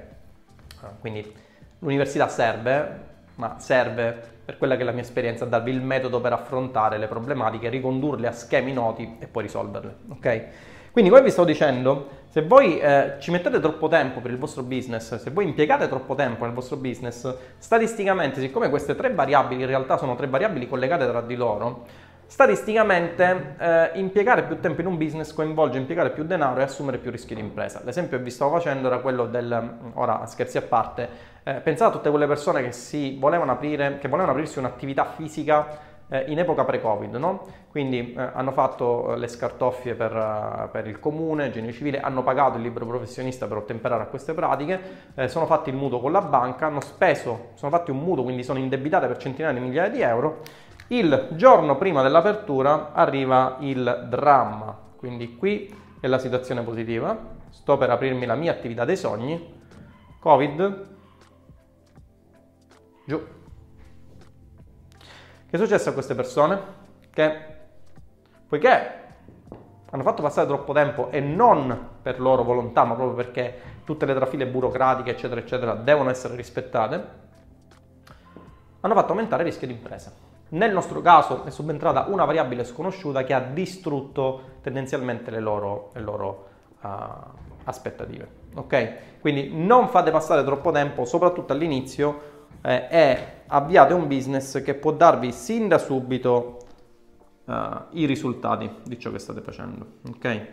Ah, quindi L'università serve, ma serve per quella che è la mia esperienza, darvi il metodo per affrontare le problematiche, ricondurle a schemi noti e poi risolverle. Ok? Quindi come vi sto dicendo, se voi eh, ci mettete troppo tempo per il vostro business, se voi impiegate troppo tempo nel vostro business, statisticamente, siccome queste tre variabili in realtà sono tre variabili collegate tra di loro, Statisticamente eh, impiegare più tempo in un business coinvolge impiegare più denaro e assumere più rischi di impresa. L'esempio che vi stavo facendo era quello del, ora scherzi a parte, eh, pensate a tutte quelle persone che, si volevano, aprire, che volevano aprirsi un'attività fisica eh, in epoca pre-Covid, no? quindi eh, hanno fatto eh, le scartoffie per, uh, per, il comune, genio civile, hanno pagato il libro professionista per ottemperare a queste pratiche, eh, sono fatti il mutuo con la banca, hanno speso, sono fatti un mutuo, quindi sono indebitate per centinaia di migliaia di euro il giorno prima dell'apertura arriva il dramma, quindi qui è la situazione positiva, sto per aprirmi la mia attività dei sogni, Covid, giù. Che è successo a queste persone? Che poiché hanno fatto passare troppo tempo e non per loro volontà, ma proprio perché tutte le trafile burocratiche, eccetera, eccetera, devono essere rispettate, hanno fatto aumentare il rischio di impresa. Nel nostro caso è subentrata una variabile sconosciuta che ha distrutto tendenzialmente le loro, le loro uh, aspettative. Ok? Quindi non fate passare troppo tempo, soprattutto all'inizio, eh, e avviate un business che può darvi sin da subito uh, i risultati di ciò che state facendo. Ok?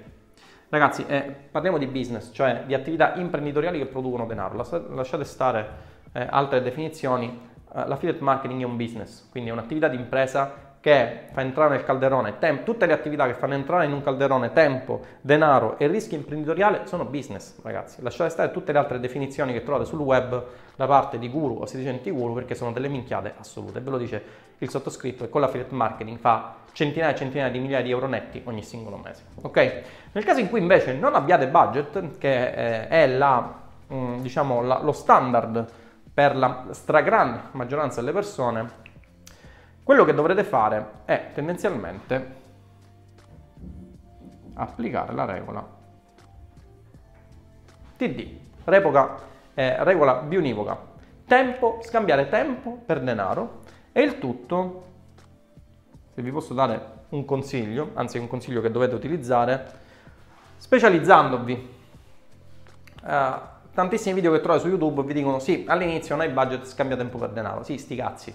Ragazzi, eh, parliamo di business, cioè di attività imprenditoriali che producono denaro. Lasciate stare eh, altre definizioni l'affiliate marketing è un business, quindi è un'attività di impresa che fa entrare nel calderone tem- tutte le attività che fanno entrare in un calderone tempo, denaro e rischio imprenditoriale sono business, ragazzi. Lasciate stare tutte le altre definizioni che trovate sul web da parte di guru o sedicenti guru perché sono delle minchiate assolute. Ve lo dice il sottoscritto e con l'affiliate marketing fa centinaia e centinaia di migliaia di euro netti ogni singolo mese. Ok? Nel caso in cui invece non abbiate budget, che eh, è la, mm, diciamo, la, lo standard per la stragrande maggioranza delle persone, quello che dovrete fare è tendenzialmente applicare la regola TD, repoca, eh, regola bionivoca, tempo, scambiare tempo per denaro e il tutto, se vi posso dare un consiglio, anzi un consiglio che dovete utilizzare, specializzandovi. Uh, tantissimi video che trovate su YouTube vi dicono sì, all'inizio non hai budget, scambia tempo per denaro. Sì, sti cazzi.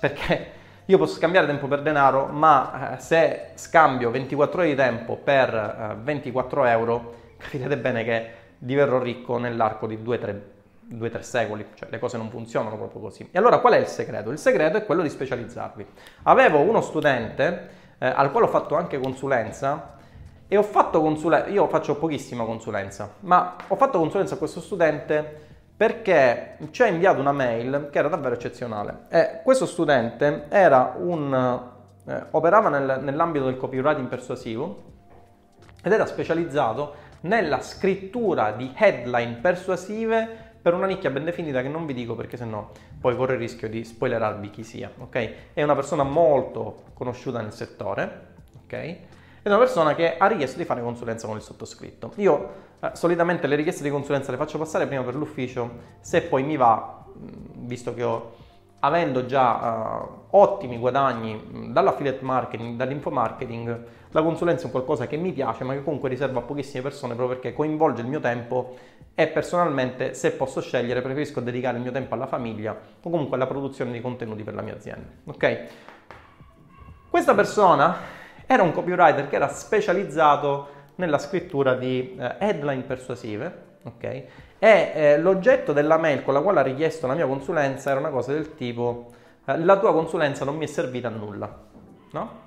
Perché io posso scambiare tempo per denaro, ma eh, se scambio 24 ore di tempo per eh, 24 euro, capirete bene che diverrò ricco nell'arco di 2-3 secoli, cioè le cose non funzionano proprio così. E allora qual è il segreto? Il segreto è quello di specializzarvi. Avevo uno studente eh, al quale ho fatto anche consulenza e ho fatto consulenza, io faccio pochissima consulenza, ma ho fatto consulenza a questo studente perché ci ha inviato una mail che era davvero eccezionale. E questo studente un, eh, operava nel, nell'ambito del copywriting persuasivo ed era specializzato nella scrittura di headline persuasive per una nicchia ben definita che non vi dico perché sennò poi corre il rischio di spoilerarvi chi sia, ok? È una persona molto conosciuta nel settore, ok? È una persona che ha richiesto di fare consulenza con il sottoscritto. Io eh, solitamente le richieste di consulenza le faccio passare prima per l'ufficio, se poi mi va, visto che ho, avendo già uh, ottimi guadagni dall'affiliate marketing, dall'infomarketing, la consulenza è un qualcosa che mi piace, ma che comunque riservo a pochissime persone proprio perché coinvolge il mio tempo e personalmente, se posso scegliere, preferisco dedicare il mio tempo alla famiglia o comunque alla produzione di contenuti per la mia azienda. Ok? Questa persona era un copywriter che era specializzato nella scrittura di eh, headline persuasive, ok? E eh, l'oggetto della mail con la quale ha richiesto la mia consulenza era una cosa del tipo eh, la tua consulenza non mi è servita a nulla, no?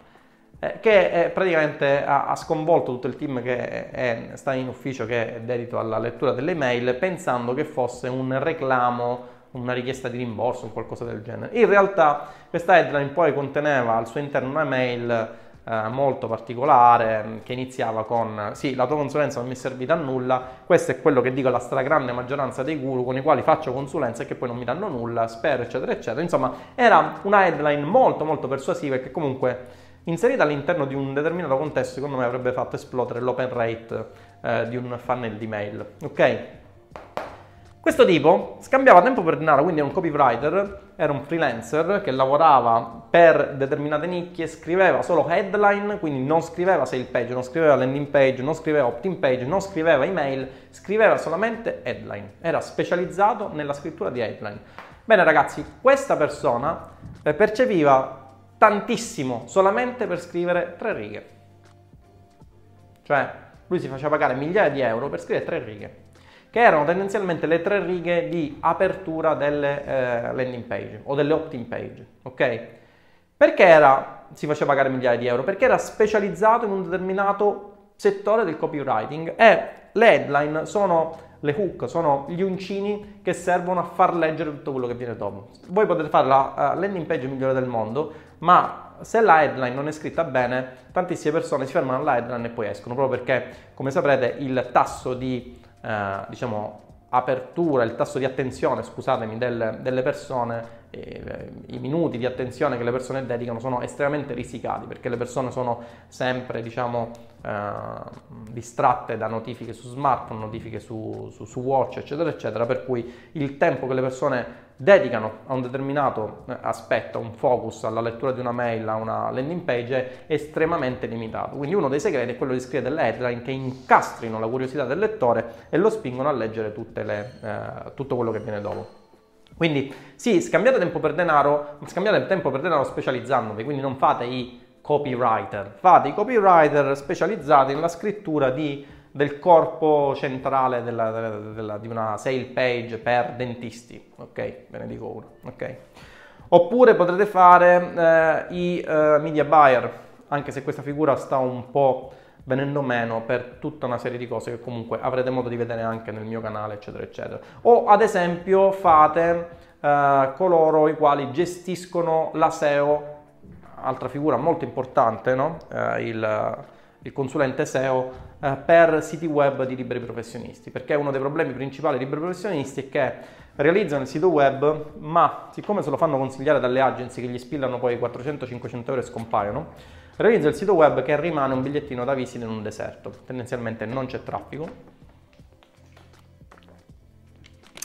Eh, che praticamente ha, ha, sconvolto tutto il team che è, sta in ufficio che è dedito alla lettura delle mail pensando che fosse un reclamo una richiesta di rimborso o qualcosa del genere. In realtà questa headline poi conteneva al suo interno una mail eh, molto particolare mm, che iniziava con sì, la tua consulenza non mi è servita a nulla, questo è quello che dico alla stragrande maggioranza dei guru con i quali faccio consulenza e che poi non mi danno nulla, spero eccetera eccetera. Insomma, era una headline molto molto persuasiva e che comunque inserita all'interno di un determinato contesto secondo me avrebbe fatto esplodere l'open rate eh, di un funnel di mail. Ok? Questo tipo scambiava tempo per denaro, quindi era un copywriter, era un freelancer che lavorava per determinate nicchie, scriveva solo headline, quindi non scriveva sale page, non scriveva landing page, non scriveva opt-in page, non scriveva email, scriveva solamente headline. Era specializzato nella scrittura di headline. Bene ragazzi, questa persona eh, percepiva tantissimo solamente per scrivere tre righe. Cioè, lui si faceva pagare migliaia di euro per scrivere tre righe che erano tendenzialmente le tre righe di apertura delle eh, landing page o delle opt-in page, ok? Perché era, si faceva pagare migliaia di euro? Perché era specializzato in un determinato settore del copywriting e le headline sono le hook, sono gli uncini che servono a far leggere tutto quello che viene dopo. Voi potete fare la uh, landing page migliore del mondo, ma se la headline non è scritta bene, tantissime persone si fermano alla headline e poi escono, proprio perché, come saprete, il tasso di eh, diciamo, apertura, il tasso di attenzione, scusatemi, del, delle persone eh, i minuti di attenzione che le persone dedicano sono estremamente risicati perché le persone sono sempre diciamo, eh, distratte da notifiche su smartphone, notifiche su, su, su, watch eccetera eccetera per cui il tempo che le persone dedicano a un determinato eh, aspetto, un focus, alla lettura di una mail, a una landing page è estremamente limitato. Quindi uno dei segreti è quello di scrivere delle headline che incastrino la curiosità del lettore e lo spingono a leggere le, eh, tutto quello che viene dopo. Quindi sì, scambiate tempo per denaro, scambiate tempo per denaro specializzandovi, quindi non fate i copywriter, fate i copywriter specializzati nella scrittura di, del corpo centrale della, della, della, di una sale page per dentisti, ok? Ve ne dico uno, ok? Oppure potrete fare eh, i uh, media buyer, anche se questa figura sta un po' venendo meno per tutta una serie di cose che comunque avrete modo di vedere anche nel mio canale, eccetera, eccetera. O ad esempio fate eh, coloro i quali gestiscono la SEO, altra figura molto importante, no? eh, il, il, consulente SEO eh, per siti web di liberi professionisti, perché uno dei problemi principali dei liberi professionisti è che realizzano il sito web, ma siccome se lo fanno consigliare dalle agenzie che gli spillano poi 400-500 euro e scompaiono, Realizza il sito web che rimane un bigliettino da visita in un deserto. Tendenzialmente non c'è traffico.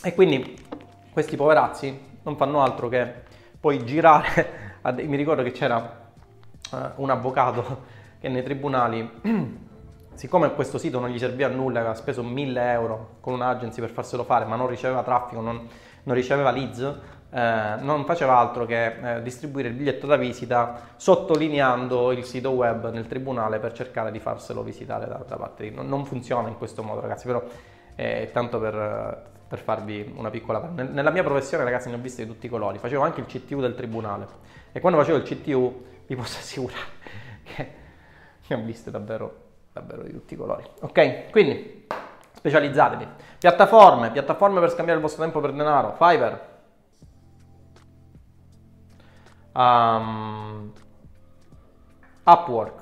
E quindi questi poverazzi non fanno altro che poi girare. Mi ricordo che c'era uh, un avvocato che nei tribunali, siccome questo sito non gli serviva a nulla, aveva speso 1000 euro con un'agency per farselo fare, ma non riceveva traffico, non, non riceveva leads, eh, non faceva altro che eh, distribuire il biglietto da visita sottolineando il sito web nel tribunale per cercare di farselo visitare da, da parte di... Non, non, funziona in questo modo ragazzi, però è tanto per, per farvi una piccola... Nella mia professione ragazzi ne ho viste di tutti i colori, facevo anche il CTU del tribunale. E quando facevo il CTU vi posso assicurare che ne ho viste davvero, davvero di tutti i colori. Ok, quindi specializzatevi. Piattaforme, piattaforme per scambiare il vostro tempo per denaro, Fiverr, um, Upwork.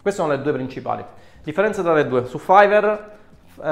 Queste sono le due principali. Differenza tra le due. Su Fiverr uh,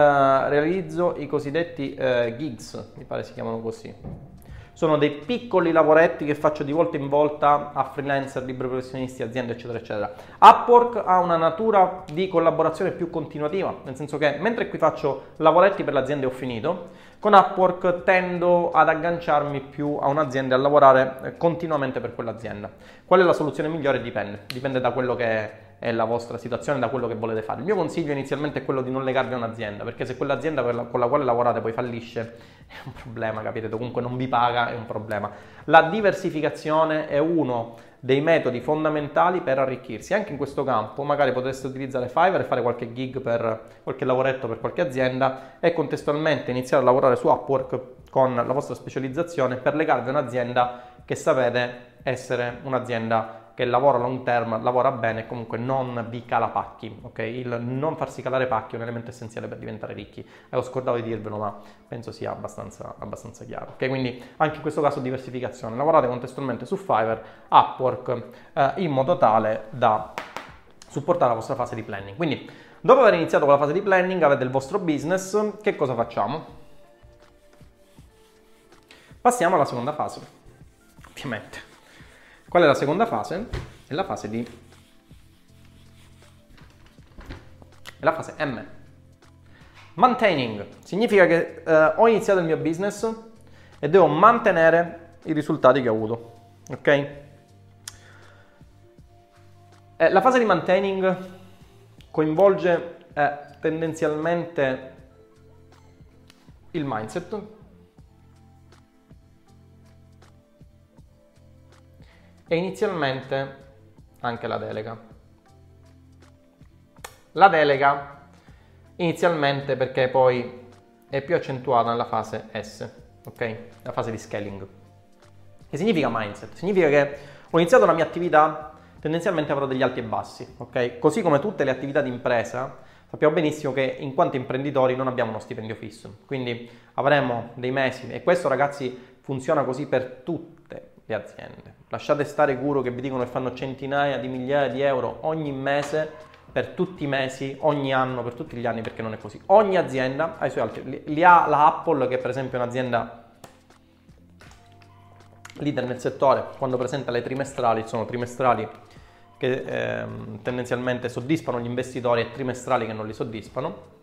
realizzo i cosiddetti uh, gigs, mi pare si chiamano così. Sono dei piccoli lavoretti che faccio di volta in volta a freelancer, liberi professionisti, aziende, eccetera, eccetera. Upwork ha una natura di collaborazione più continuativa, nel senso che mentre qui faccio lavoretti per l'azienda e ho finito, con Upwork tendo ad agganciarmi più a un'azienda e a lavorare continuamente per quell'azienda. Qual è la soluzione migliore? Dipende, dipende da quello che è la vostra situazione, da quello che volete fare. Il mio consiglio inizialmente è quello di non legarvi a un'azienda, perché se quell'azienda con la quale lavorate poi fallisce è un problema, capite? Comunque non vi paga è un problema. La diversificazione è uno dei metodi fondamentali per arricchirsi. Anche in questo campo magari potreste utilizzare Fiverr e fare qualche gig per qualche lavoretto per qualche azienda e contestualmente iniziare a lavorare su Upwork con la vostra specializzazione per legarvi a un'azienda che sapete essere un'azienda che lavora long term, lavora bene e comunque non vi cala pacchi, ok? Il non farsi calare pacchi è un elemento essenziale per diventare ricchi. Avevo scordato di dirvelo, ma penso sia abbastanza, abbastanza chiaro, ok? Quindi anche in questo caso diversificazione. Lavorate contestualmente su Fiverr, Upwork, eh, in modo tale da supportare la vostra fase di planning. Quindi, dopo aver iniziato con la fase di planning, avete il vostro business, che cosa facciamo? Passiamo alla seconda fase, ovviamente. Qual è la seconda fase? È la fase di... È la fase M. Maintaining. Significa che eh, ho iniziato il mio business e devo mantenere i risultati che ho avuto. Ok? Eh, la fase di maintaining coinvolge eh, tendenzialmente il mindset, e inizialmente anche la delega. La delega inizialmente perché poi è più accentuata nella fase S, ok? La fase di scaling. Che significa mindset? Significa che ho iniziato la mia attività, tendenzialmente avrò degli alti e bassi, ok? Così come tutte le attività di impresa, sappiamo benissimo che in quanto imprenditori non abbiamo uno stipendio fisso, quindi avremo dei mesi e questo ragazzi funziona così per tutte le aziende. Lasciate stare guru che vi dicono che fanno centinaia di migliaia di euro ogni mese, per tutti i mesi, ogni anno, per tutti gli anni, perché non è così. Ogni azienda ha i suoi altri. Li, ha la Apple, che per esempio è un'azienda leader nel settore, quando presenta le trimestrali, sono trimestrali che ehm, tendenzialmente soddisfano gli investitori e trimestrali che non li soddisfano.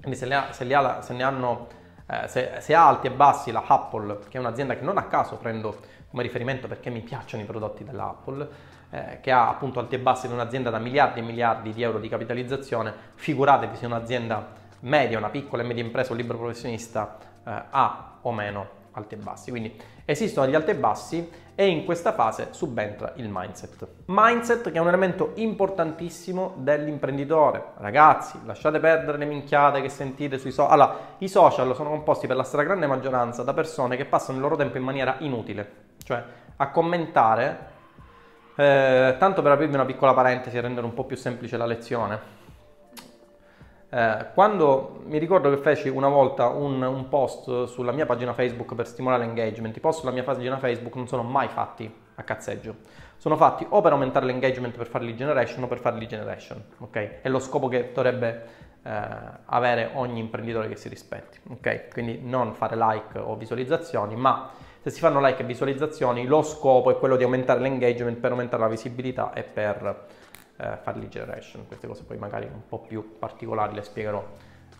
Quindi se, ha, se, ha, se ne hanno, eh, se, ha alti e bassi la Apple, che è un'azienda che non a caso prendo come riferimento perché mi piacciono i prodotti della Apple, eh, che ha appunto alti e bassi di un'azienda da miliardi e miliardi di euro di capitalizzazione, figuratevi se un'azienda media, una piccola e media impresa, un libero professionista eh, ha o meno alti e bassi. Quindi esistono gli alti e bassi e in questa fase subentra il mindset. Mindset che è un elemento importantissimo dell'imprenditore. Ragazzi, lasciate perdere le minchiate che sentite sui social. Allora, i social sono composti per la stragrande maggioranza da persone che passano il loro tempo in maniera inutile, cioè a commentare. Eh, tanto per aprirvi una piccola parentesi e rendere un po' più semplice la lezione, eh, quando mi ricordo che feci una volta un, un, post sulla mia pagina Facebook per stimolare l'engagement, i post sulla mia pagina Facebook non sono mai fatti a cazzeggio, sono fatti o per aumentare l'engagement per fare lead generation o per fare lead generation, ok? È lo scopo che dovrebbe eh, avere ogni imprenditore che si rispetti, ok? Quindi non fare like o visualizzazioni, ma se si fanno like e visualizzazioni, lo scopo è quello di aumentare l'engagement per aumentare la visibilità e per eh, fare lead generation. Queste cose poi magari un po' più particolari le spiegherò,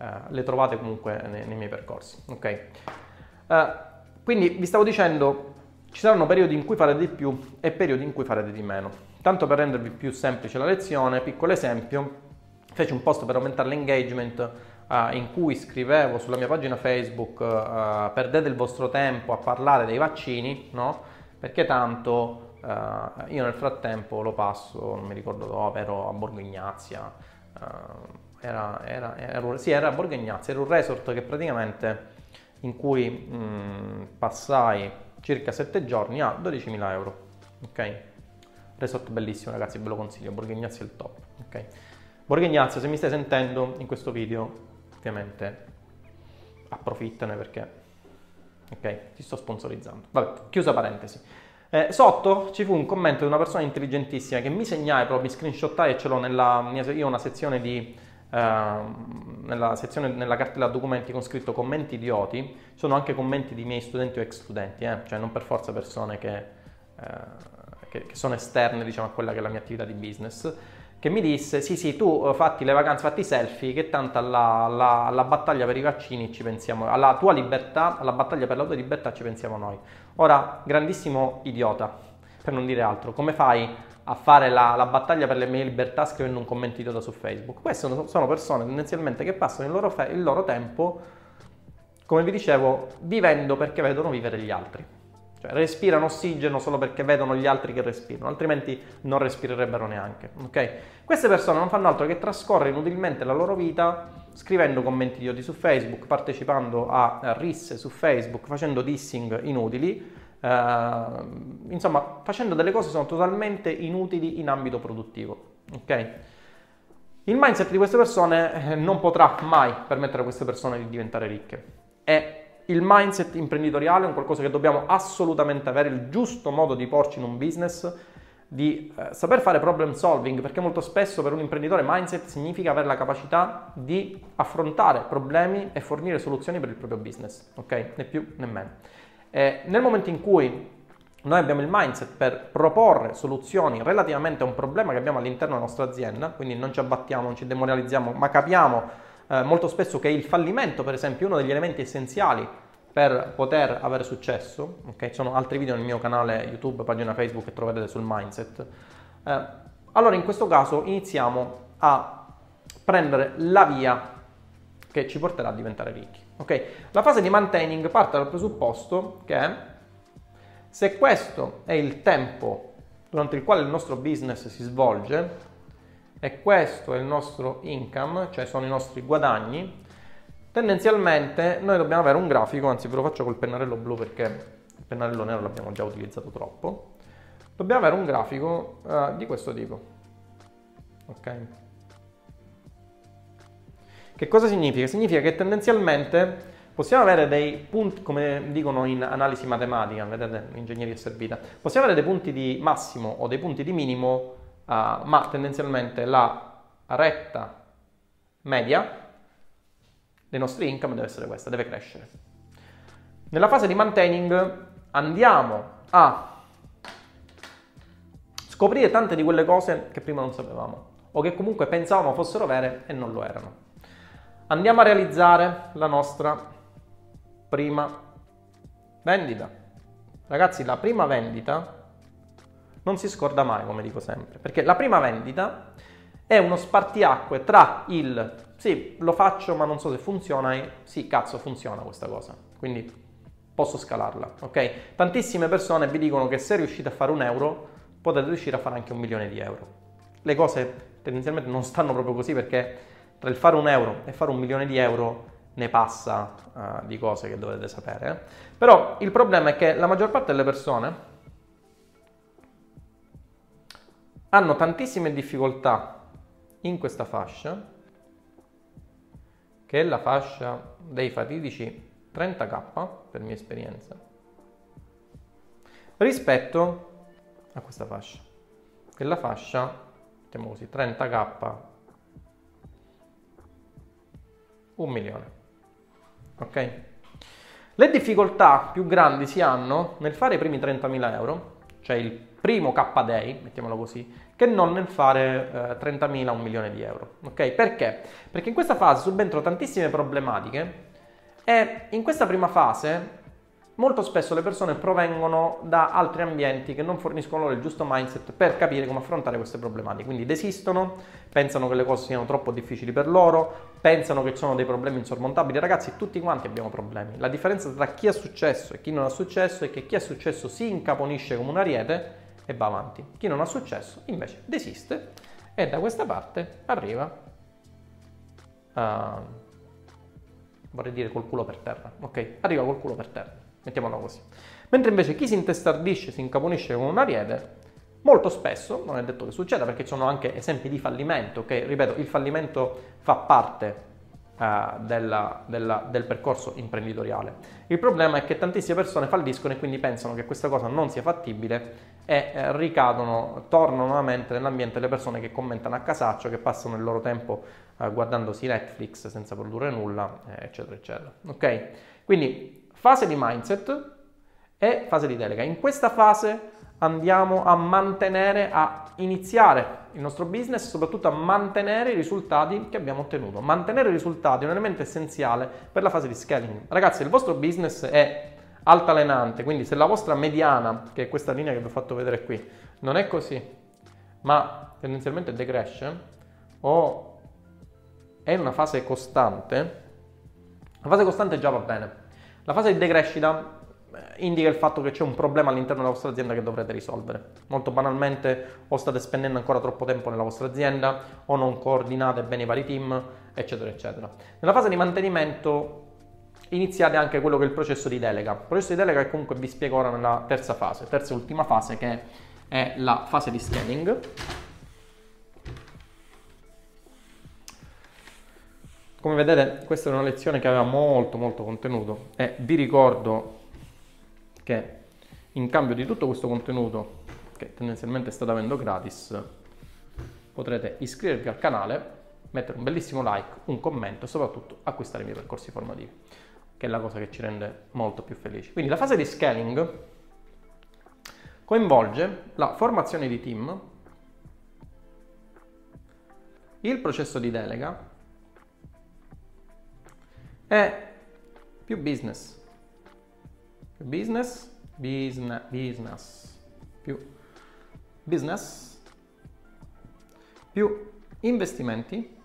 eh, le trovate comunque nei, nei miei percorsi. Ok? Eh, quindi vi stavo dicendo, ci saranno periodi in cui farete di più e periodi in cui farete di meno. Tanto per rendervi più semplice la lezione, piccolo esempio, feci un post per aumentare l'engagement In cui scrivevo sulla mia pagina Facebook uh, perdete il vostro tempo a parlare dei vaccini, no? Perché tanto Uh, io nel frattempo lo passo, non mi ricordo dove, ero a Borgo Ignazia, uh, era, era, era, sì, era a Borgo Ignazia, era un resort che praticamente in cui mh, passai circa 7 giorni a 12.000 euro, ok? Resort bellissimo ragazzi, ve lo consiglio, Borgo Ignazia è il top, ok? Borgo se mi stai sentendo in questo video, ovviamente approfittane perché, ok, ti sto sponsorizzando. Vabbè, chiusa parentesi. Eh, sotto ci fu un commento di una persona intelligentissima che mi segnai proprio, mi screenshottai e ce l'ho nella mia, io ho una sezione di, eh, nella, sezione, nella cartella documenti con scritto commenti idioti, sono anche commenti di miei studenti o ex studenti, eh, cioè non per forza persone che, eh, che, che sono esterne diciamo, a quella che è la mia attività di business che mi disse sì sì tu eh, fatti le vacanze, fatti i selfie che tanto alla, alla, alla, battaglia per i vaccini ci pensiamo, alla tua libertà, alla battaglia per la tua libertà ci pensiamo noi. Ora, grandissimo idiota, per non dire altro, come fai a fare la, la battaglia per le mie libertà scrivendo un commento idiota su Facebook? Queste sono, persone tendenzialmente che passano il loro, fe- il loro tempo, come vi dicevo, vivendo perché vedono vivere gli altri. Cioè respirano ossigeno solo perché vedono gli altri che respirano, altrimenti non respirerebbero neanche. Okay? Queste persone non fanno altro che trascorrere inutilmente la loro vita scrivendo commenti idioti su Facebook, partecipando a risse su Facebook, facendo dissing inutili, eh, insomma facendo delle cose che sono totalmente inutili in ambito produttivo. Okay? Il mindset di queste persone eh, non potrà mai permettere a queste persone di diventare ricche. È il mindset imprenditoriale è un qualcosa che dobbiamo assolutamente avere, il giusto modo di porci in un business, di eh, saper fare problem solving, perché molto spesso per un imprenditore mindset significa avere la capacità di affrontare problemi e fornire soluzioni per il proprio business, ok? Né più né meno. E nel momento in cui noi abbiamo il mindset per proporre soluzioni relativamente a un problema che abbiamo all'interno della nostra azienda, quindi non ci abbattiamo, non ci demoralizziamo, ma capiamo eh, molto spesso che il fallimento, per esempio, è uno degli elementi essenziali per poter avere successo. Okay? Ci sono altri video nel mio canale YouTube, pagina Facebook che troverete sul mindset. Eh, allora in questo caso iniziamo a prendere la via che ci porterà a diventare ricchi. Okay? La fase di maintaining parte dal presupposto che se questo è il tempo durante il quale il nostro business si svolge, e questo è il nostro income, cioè sono i nostri guadagni, tendenzialmente noi dobbiamo avere un grafico, anzi ve lo faccio col pennarello blu perché il pennarello nero l'abbiamo già utilizzato troppo, dobbiamo avere un grafico uh, di questo tipo. Ok? Che cosa significa? Significa che tendenzialmente possiamo avere dei punti, come dicono in analisi matematica, vedete, ingegneria servita, possiamo avere dei punti di massimo o dei punti di minimo ma tendenzialmente la retta media dei nostri income deve essere questa, deve crescere. Nella fase di maintaining andiamo a scoprire tante di quelle cose che prima non sapevamo o che comunque pensavamo fossero vere e non lo erano. Andiamo a realizzare la nostra prima vendita. Ragazzi, la prima vendita non si scorda mai, come dico sempre, perché la prima vendita è uno spartiacque tra il sì, lo faccio ma non so se funziona e sì, cazzo, funziona questa cosa. Quindi posso scalarla, ok? Tantissime persone vi dicono che se riuscite a fare un euro potete riuscire a fare anche un milione di euro. Le cose tendenzialmente non stanno proprio così perché tra il fare un euro e fare un milione di euro ne passa uh, di cose che dovete sapere. Eh. Però il problema è che la maggior parte delle persone hanno tantissime difficoltà in questa fascia, che è la fascia dei fatidici 30k, per mia esperienza, rispetto a questa fascia, che è la fascia, mettiamo così, 30k, un milione. Ok? Le difficoltà più grandi si hanno nel fare i primi 30.000 euro, cioè il primo K-Day, mettiamolo così, che non nel fare eh, 30.000 un milione di euro. Ok? Perché? Perché in questa fase subentrano tantissime problematiche e in questa prima fase molto spesso le persone provengono da altri ambienti che non forniscono loro il giusto mindset per capire come affrontare queste problematiche. Quindi desistono, pensano che le cose siano troppo difficili per loro, pensano che sono dei problemi insormontabili. Ragazzi, tutti quanti abbiamo problemi. La differenza tra chi ha successo e chi non ha successo è che chi ha successo si incaponisce come un ariete e va avanti. Chi non ha successo invece desiste e da questa parte arriva uh, vorrei dire col culo per terra, ok? Arriva col culo per terra mettiamola così. Mentre invece chi si intestardisce, si incaponisce con un ariete, molto spesso, non è detto che succeda perché ci sono anche esempi di fallimento, che ripeto, il fallimento fa parte uh, della, della, del percorso imprenditoriale. Il problema è che tantissime persone falliscono e quindi pensano che questa cosa non sia fattibile e eh, ricadono, tornano nuovamente nell'ambiente delle persone che commentano a casaccio, che passano il loro tempo uh, guardandosi Netflix senza produrre nulla, eh, eccetera, eccetera. Ok? Quindi fase di mindset e fase di delega. In questa fase andiamo a mantenere, a iniziare il nostro business e soprattutto a mantenere i risultati che abbiamo ottenuto. Mantenere i risultati è un elemento essenziale per la fase di scaling. Ragazzi, il vostro business è altalenante, quindi se la vostra mediana, che è questa linea che vi ho fatto vedere qui, non è così, ma tendenzialmente decresce o è in una fase costante, la fase costante già va bene. La fase di decrescita eh, indica il fatto che c'è un problema all'interno della vostra azienda che dovrete risolvere. Molto banalmente o state spendendo ancora troppo tempo nella vostra azienda o non coordinate bene i vari team, eccetera, eccetera. Nella fase di mantenimento iniziate anche quello che è il processo di delega. Il processo di delega che comunque vi spiego ora nella terza fase, terza e ultima fase che è la fase di scaling. Come vedete questa è una lezione che aveva molto molto contenuto e vi ricordo che in cambio di tutto questo contenuto che tendenzialmente state avendo gratis potrete iscrivervi al canale, mettere un bellissimo like, un commento e soprattutto acquistare i miei percorsi formativi che è la cosa che ci rende molto più felici. Quindi la fase di scaling coinvolge la formazione di team, il processo di delega è più business. Più business, business, business, più business, più investimenti,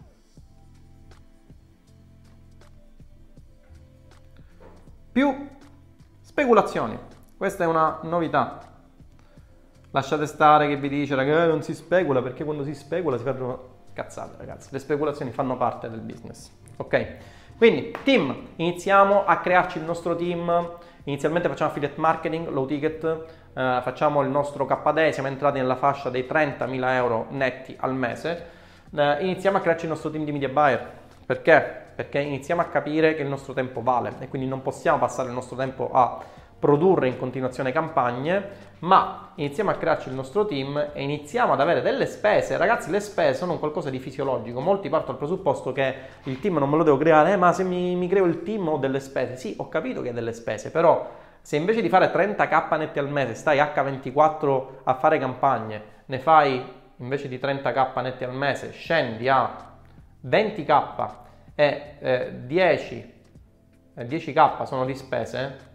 più speculazioni. Questa è una novità. Lasciate stare che vi dice che non si specula perché quando si specula si fanno cazzate ragazzi. Le speculazioni fanno parte del business. Ok? Quindi, team, iniziamo a crearci il nostro team. Inizialmente facciamo affiliate marketing, low ticket, eh, facciamo il nostro KD, siamo entrati nella fascia dei 30.000 euro netti al mese. Eh, iniziamo a crearci il nostro team di media buyer. Perché? Perché iniziamo a capire che il nostro tempo vale e quindi non possiamo passare il nostro tempo a produrre in continuazione campagne, ma iniziamo a crearci il nostro team e iniziamo ad avere delle spese. Ragazzi, le spese sono qualcosa di fisiologico. Molti partono dal presupposto che il team non me lo devo creare, eh, ma se mi, mi creo il team ho delle spese. Sì, ho capito che ho delle spese, però Se invece di fare 30k netti al mese stai H24 a fare campagne, ne fai invece di 30k netti al mese, scendi a 20k e eh, 10, eh, 10k sono di spese,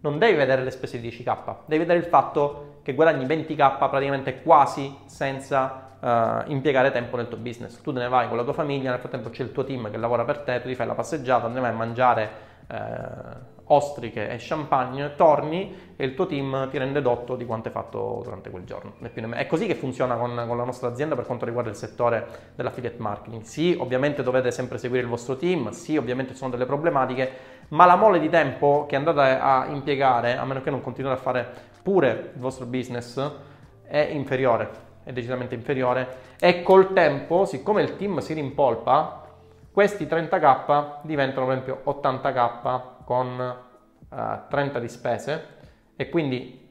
non devi vedere le spese di 10k, devi vedere il fatto che guadagni 20k praticamente quasi senza uh, impiegare tempo nel tuo business. Tu te ne vai con la tua famiglia, nel frattempo c'è il tuo team che lavora per te, tu ti fai la passeggiata, te ne vai a mangiare uh, ostriche e champagne, torni e il tuo team ti rende dotto di quanto hai fatto durante quel giorno. È così che funziona con, con, la nostra azienda per quanto riguarda il settore dell'affiliate marketing. Sì, ovviamente dovete sempre seguire il vostro team, sì, ovviamente ci sono delle problematiche, ma la mole di tempo che andate a impiegare, a meno che non continuate a fare pure il vostro business, è inferiore, è decisamente inferiore e col tempo, siccome il team si rimpolpa, questi 30k diventano per esempio 80k con uh, eh, 30 di spese e quindi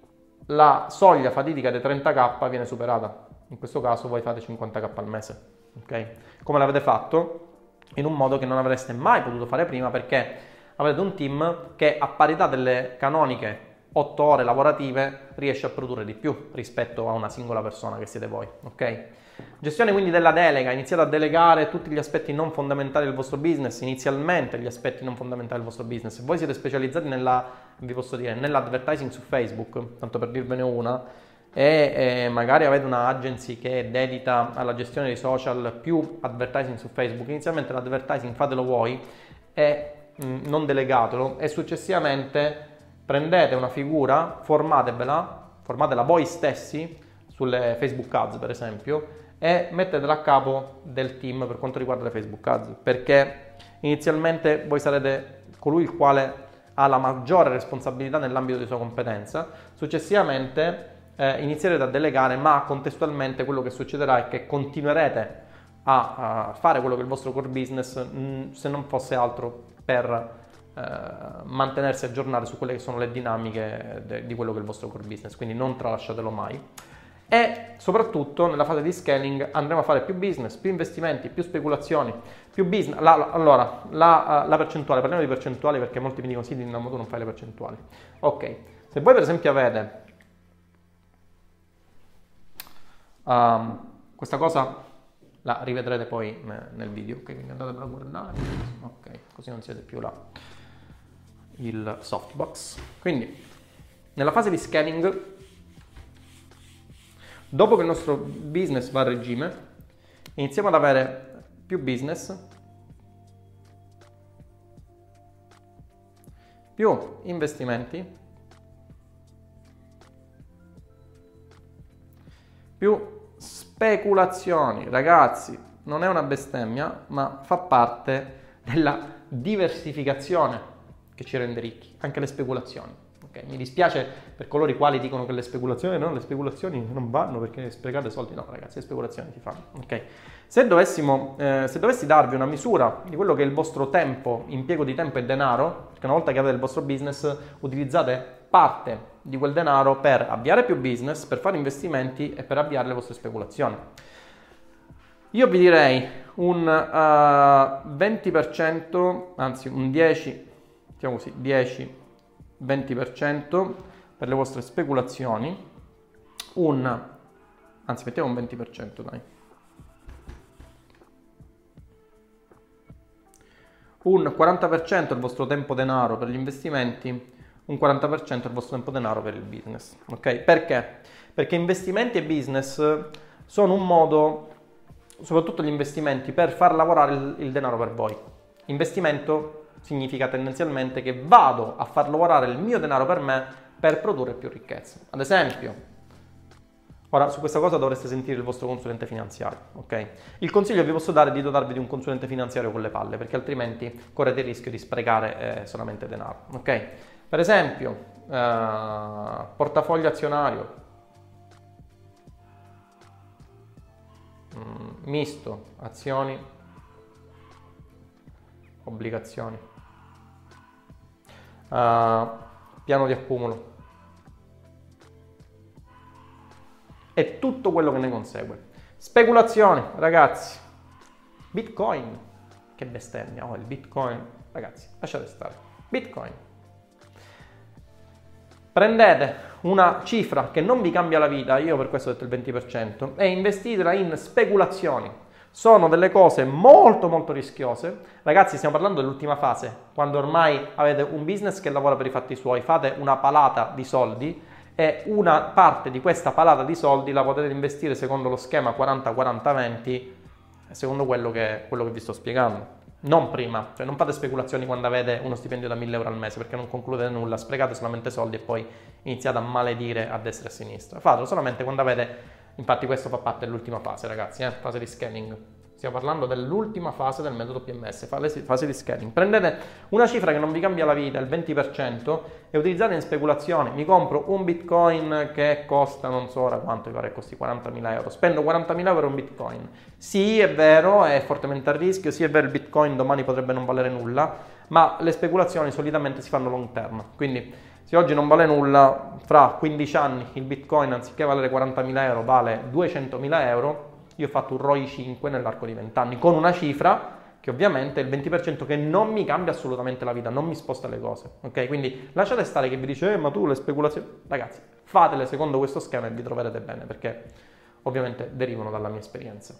la soglia fatidica dei 30k viene superata. In questo caso voi fate 50k al mese. Okay? Come l'avete fatto? In un modo che non avreste mai potuto fare prima perché avete un team che a parità delle canoniche 8 ore lavorative riesce a produrre di più rispetto a una singola persona che siete voi, ok? Gestione quindi della delega, iniziate a delegare tutti gli aspetti non fondamentali del vostro business, inizialmente gli aspetti non fondamentali del vostro business. Se voi siete specializzati nella, vi posso dire, nell'advertising su Facebook, tanto per dirvene una, e, e magari avete una agency che dedita alla gestione dei social più advertising su Facebook, inizialmente l'advertising fatelo voi e mm, non delegatelo e successivamente prendete una figura, formatevela, formatela voi stessi sulle Facebook Ads per esempio e mettetela a capo del team per quanto riguarda le Facebook Ads, perché inizialmente voi sarete colui il quale ha la maggiore responsabilità nell'ambito di sua competenza, successivamente eh, inizierete a delegare, ma contestualmente quello che succederà è che continuerete a, a fare quello che è il vostro core business mh, mm, se non fosse altro per eh, mantenersi aggiornati su quelle che sono le dinamiche de, di quello che è il vostro core business, quindi non tralasciatelo mai e soprattutto nella fase di scaling andremo a fare più business, più investimenti, più speculazioni, più business. La, allora, la, la, percentuale, parliamo di percentuali perché molti mi dicono sì, Dinamo tu non fai le percentuali. Ok, se voi per esempio avete um, questa cosa, la rivedrete poi nel video, ok? Quindi andatevela a guardare, ok, così non siete più là il softbox. Quindi, nella fase di scaling Dopo che il nostro business va a regime, iniziamo ad avere più business, più investimenti, più speculazioni. Ragazzi, non è una bestemmia, ma fa parte della diversificazione che ci rende ricchi, anche le speculazioni. Okay? Mi dispiace per coloro i quali dicono che le speculazioni, no, le speculazioni non vanno perché sprecate soldi, no ragazzi, le speculazioni si fanno. Okay? Se, dovessimo, eh, se dovessi darvi una misura di quello che è il vostro tempo, impiego di tempo e denaro, perché una volta che avete il vostro business utilizzate parte di quel denaro per avviare più business, per fare investimenti e per avviare le vostre speculazioni. Io vi direi un uh, eh, 20%, anzi un 10, diciamo così, 10 20% per le vostre speculazioni, un, anzi mettiamo un 20% dai, un 40% il vostro tempo denaro per gli investimenti, un 40% il vostro tempo denaro per il business. Ok? Perché? Perché investimenti e business sono un modo, soprattutto gli investimenti, per far lavorare il, il denaro per voi. Investimento significa tendenzialmente che vado a far lavorare il mio denaro per me per produrre più ricchezza. Ad esempio, ora su questa cosa dovreste sentire il vostro consulente finanziario, ok? Il consiglio che vi posso dare è di dotarvi di un consulente finanziario con le palle, perché altrimenti correte il rischio di sprecare eh, solamente denaro, ok? Per esempio, eh, portafoglio azionario, mm, misto, azioni, obbligazioni. Piano di accumulo. E tutto quello che ne consegue. Speculazioni, ragazzi. Bitcoin. Che bestemmia, oh, il Bitcoin. Ragazzi, lasciate stare. Bitcoin. prendete una cifra che non vi cambia la vita, io per questo ho detto il 20%, e investitela in speculazioni. Sono delle cose molto molto rischiose. Ragazzi, stiamo parlando dell'ultima fase, quando ormai avete un business che lavora per i fatti suoi, fate una palata di soldi e una parte di questa palata di soldi la potete investire secondo lo schema 40-40-20, secondo quello che, quello che vi sto spiegando. Non prima, cioè non fate speculazioni quando avete uno stipendio da 1000 euro al mese perché non concludete nulla, sprecate solamente soldi e poi iniziate a maledire a destra e a sinistra. Fatelo solamente quando avete, infatti questo fa parte dell'ultima fase ragazzi, eh? fase di scanning. Stiamo parlando dell'ultima fase del metodo PMS, fase di scanning. Prendete una cifra che non vi cambia la vita, il 20%, e utilizzate in speculazione. Mi compro un bitcoin che costa non so ora quanto, mi pare costi 40.000 euro. Spendo 40.000 euro un bitcoin. Sì, è vero, è fortemente a rischio, sì, è vero, il bitcoin domani potrebbe non valere nulla, ma le speculazioni solitamente si fanno long term. Quindi se oggi non vale nulla, fra 15 anni il bitcoin anziché valere 40.000 euro vale 200.000 euro io ho fatto un ROI 5 nell'arco di 20 anni, con una cifra che ovviamente è il 20% che non mi cambia assolutamente la vita, non mi sposta le cose, ok? Quindi lasciate stare che vi dice, eh, ma tu le speculazioni... Ragazzi, fatele secondo questo schema e vi troverete bene, perché ovviamente derivano dalla mia esperienza.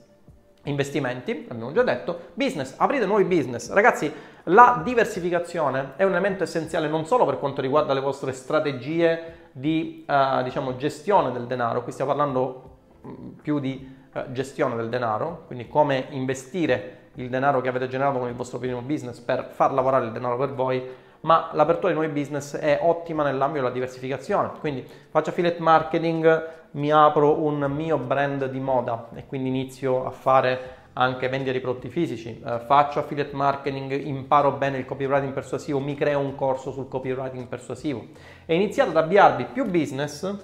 Investimenti, abbiamo già detto, business, aprite nuovi business. Ragazzi, la diversificazione è un elemento essenziale non solo per quanto riguarda le vostre strategie di uh, diciamo, gestione del denaro, qui stiamo parlando mm, più di eh, gestione del denaro, quindi come investire il denaro che avete generato con il vostro primo business per far lavorare il denaro per voi, ma l'apertura di nuovi business è ottima nell'ambito della diversificazione. Quindi faccio affiliate marketing, mi apro un mio brand di moda e quindi inizio a fare anche vendita di prodotti fisici, eh, faccio affiliate marketing, imparo bene il copywriting persuasivo, mi creo un corso sul copywriting persuasivo e iniziate ad avviarvi più business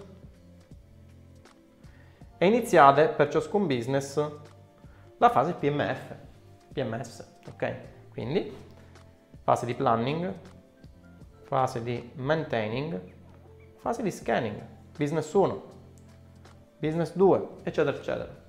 e iniziate per ciascun business la fase PMF, PMS, ok? Quindi fase di planning, fase di maintaining, fase di scanning, business 1, business 2, eccetera, eccetera.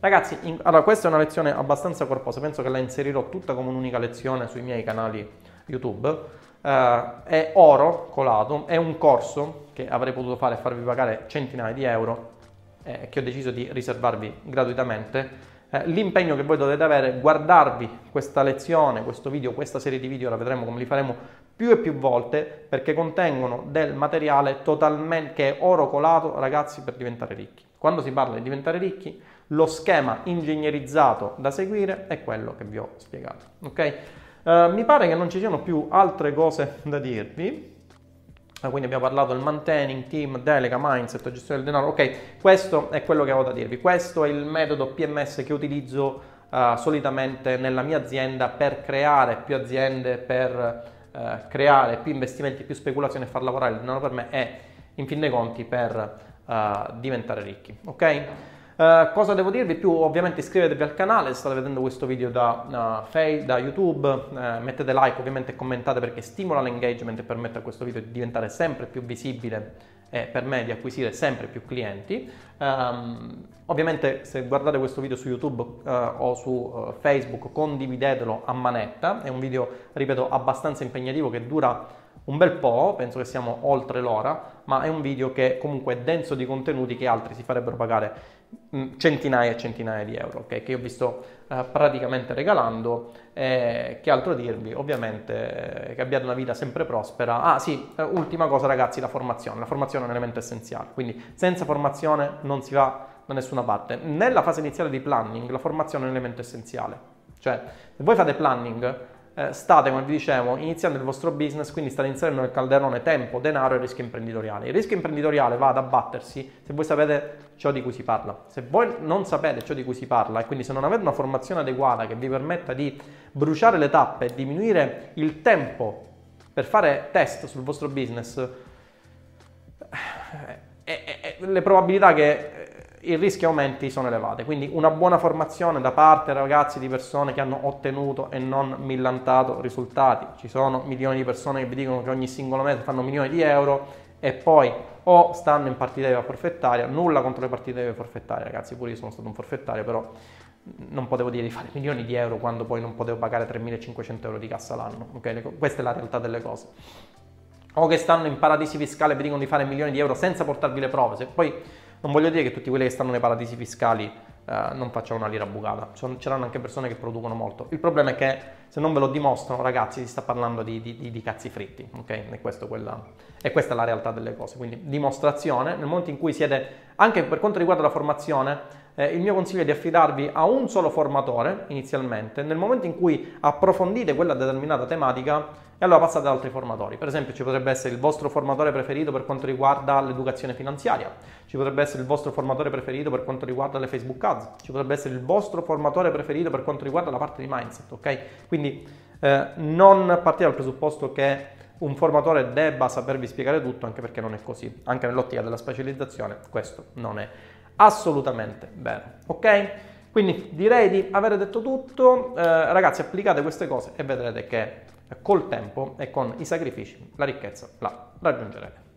Ragazzi, in, allora questa è una lezione abbastanza corposa, penso che la inserirò tutta come un'unica lezione sui miei canali YouTube. Uh, è oro colato, è un corso che avrei potuto fare e farvi pagare centinaia di euro eh, che ho deciso di riservarvi gratuitamente. Eh, l'impegno che voi dovete avere è guardarvi questa lezione, questo video, questa serie di video, ora vedremo come li faremo più e più volte perché contengono del materiale totalmente che è oro colato, ragazzi, per diventare ricchi. Quando si parla di diventare ricchi, lo schema ingegnerizzato da seguire è quello che vi ho spiegato. Ok? Uh, mi pare che non ci siano più altre cose da dirvi. Ah, quindi abbiamo parlato del maintaining, team, delega, mindset, gestione del denaro. Ok, questo è quello che ho da dirvi. Questo è il metodo PMS che utilizzo uh, solitamente nella mia azienda per creare più aziende, per uh, creare più investimenti, più speculazione e far lavorare il denaro per me e in fin dei conti per uh, diventare ricchi. Ok? Uh, cosa devo dirvi più? Ovviamente iscrivetevi al canale se state vedendo questo video da, uh, Face, da YouTube, uh, mettete like ovviamente e commentate perché stimola l'engagement e permette a questo video di diventare sempre più visibile e per me di acquisire sempre più clienti. Um, ovviamente se guardate questo video su YouTube o su Facebook condividetelo a manetta, è un video, ripeto, abbastanza impegnativo che dura un bel po', penso che siamo oltre l'ora, ma è un video che comunque è denso di contenuti che altri si farebbero pagare centinaia e centinaia di euro, okay? che io vi sto uh, praticamente regalando. Eh, che altro dirvi? Ovviamente eh, che abbiate una vita sempre prospera. Ah sì, eh, ultima cosa ragazzi, la formazione. La formazione è un elemento essenziale, quindi senza formazione non si va da nessuna parte. Nella fase iniziale di planning la formazione è un elemento essenziale. Cioè, se voi fate planning, eh, state, come vi dicevo, iniziando il vostro business, quindi state inserendo nel calderone tempo, denaro e rischio imprenditoriale. Il rischio imprenditoriale va ad abbattersi se voi sapete ciò di cui si parla. Se voi non sapete ciò di cui si parla e quindi se non avete una formazione adeguata che vi permetta di bruciare le tappe e diminuire il tempo per fare test sul vostro business, eh, eh, le probabilità che il rischio aumenti sono elevate. Quindi una buona formazione da parte ragazzi di persone che hanno ottenuto e non millantato risultati. Ci sono milioni di persone che vi dicono che ogni singolo mese fanno milioni di euro e poi o stanno in partita IVA forfettaria, nulla contro le partite IVA forfettarie, ragazzi, pure io sono stato un forfettario, però non potevo dire di fare milioni di euro quando poi non potevo pagare 3.500 euro di cassa l'anno. Okay? Questa è la realtà delle cose. o che stanno in paradisi fiscali e vi dicono di fare milioni di euro senza portarvi le prove. Se poi non voglio dire che tutti quelli che stanno nei paradisi fiscali eh, non facciano una lira bucata, c'erano anche persone che producono molto. Il problema è che se non ve lo dimostrano, ragazzi, si sta parlando di, di, di cazzi fritti, ok? E, quella, e, questa è la realtà delle cose. Quindi dimostrazione, nel momento in cui siete, anche per quanto riguarda la formazione, eh, il mio consiglio è di affidarvi a un solo formatore inizialmente, nel momento in cui approfondite quella determinata tematica e allora passate ad altri formatori. Per esempio ci potrebbe essere il vostro formatore preferito per quanto riguarda l'educazione finanziaria, ci potrebbe essere il vostro formatore preferito per quanto riguarda le Facebook Ads, ci potrebbe essere il vostro formatore preferito per quanto riguarda la parte di mindset, ok? Quindi eh, non partire dal presupposto che un formatore debba sapervi spiegare tutto, anche perché non è così. Anche nell'ottica della specializzazione questo non è assolutamente vero, ok? Quindi direi di aver detto tutto, eh, ragazzi applicate queste cose e vedrete che col tempo e con i sacrifici la ricchezza la raggiungerete.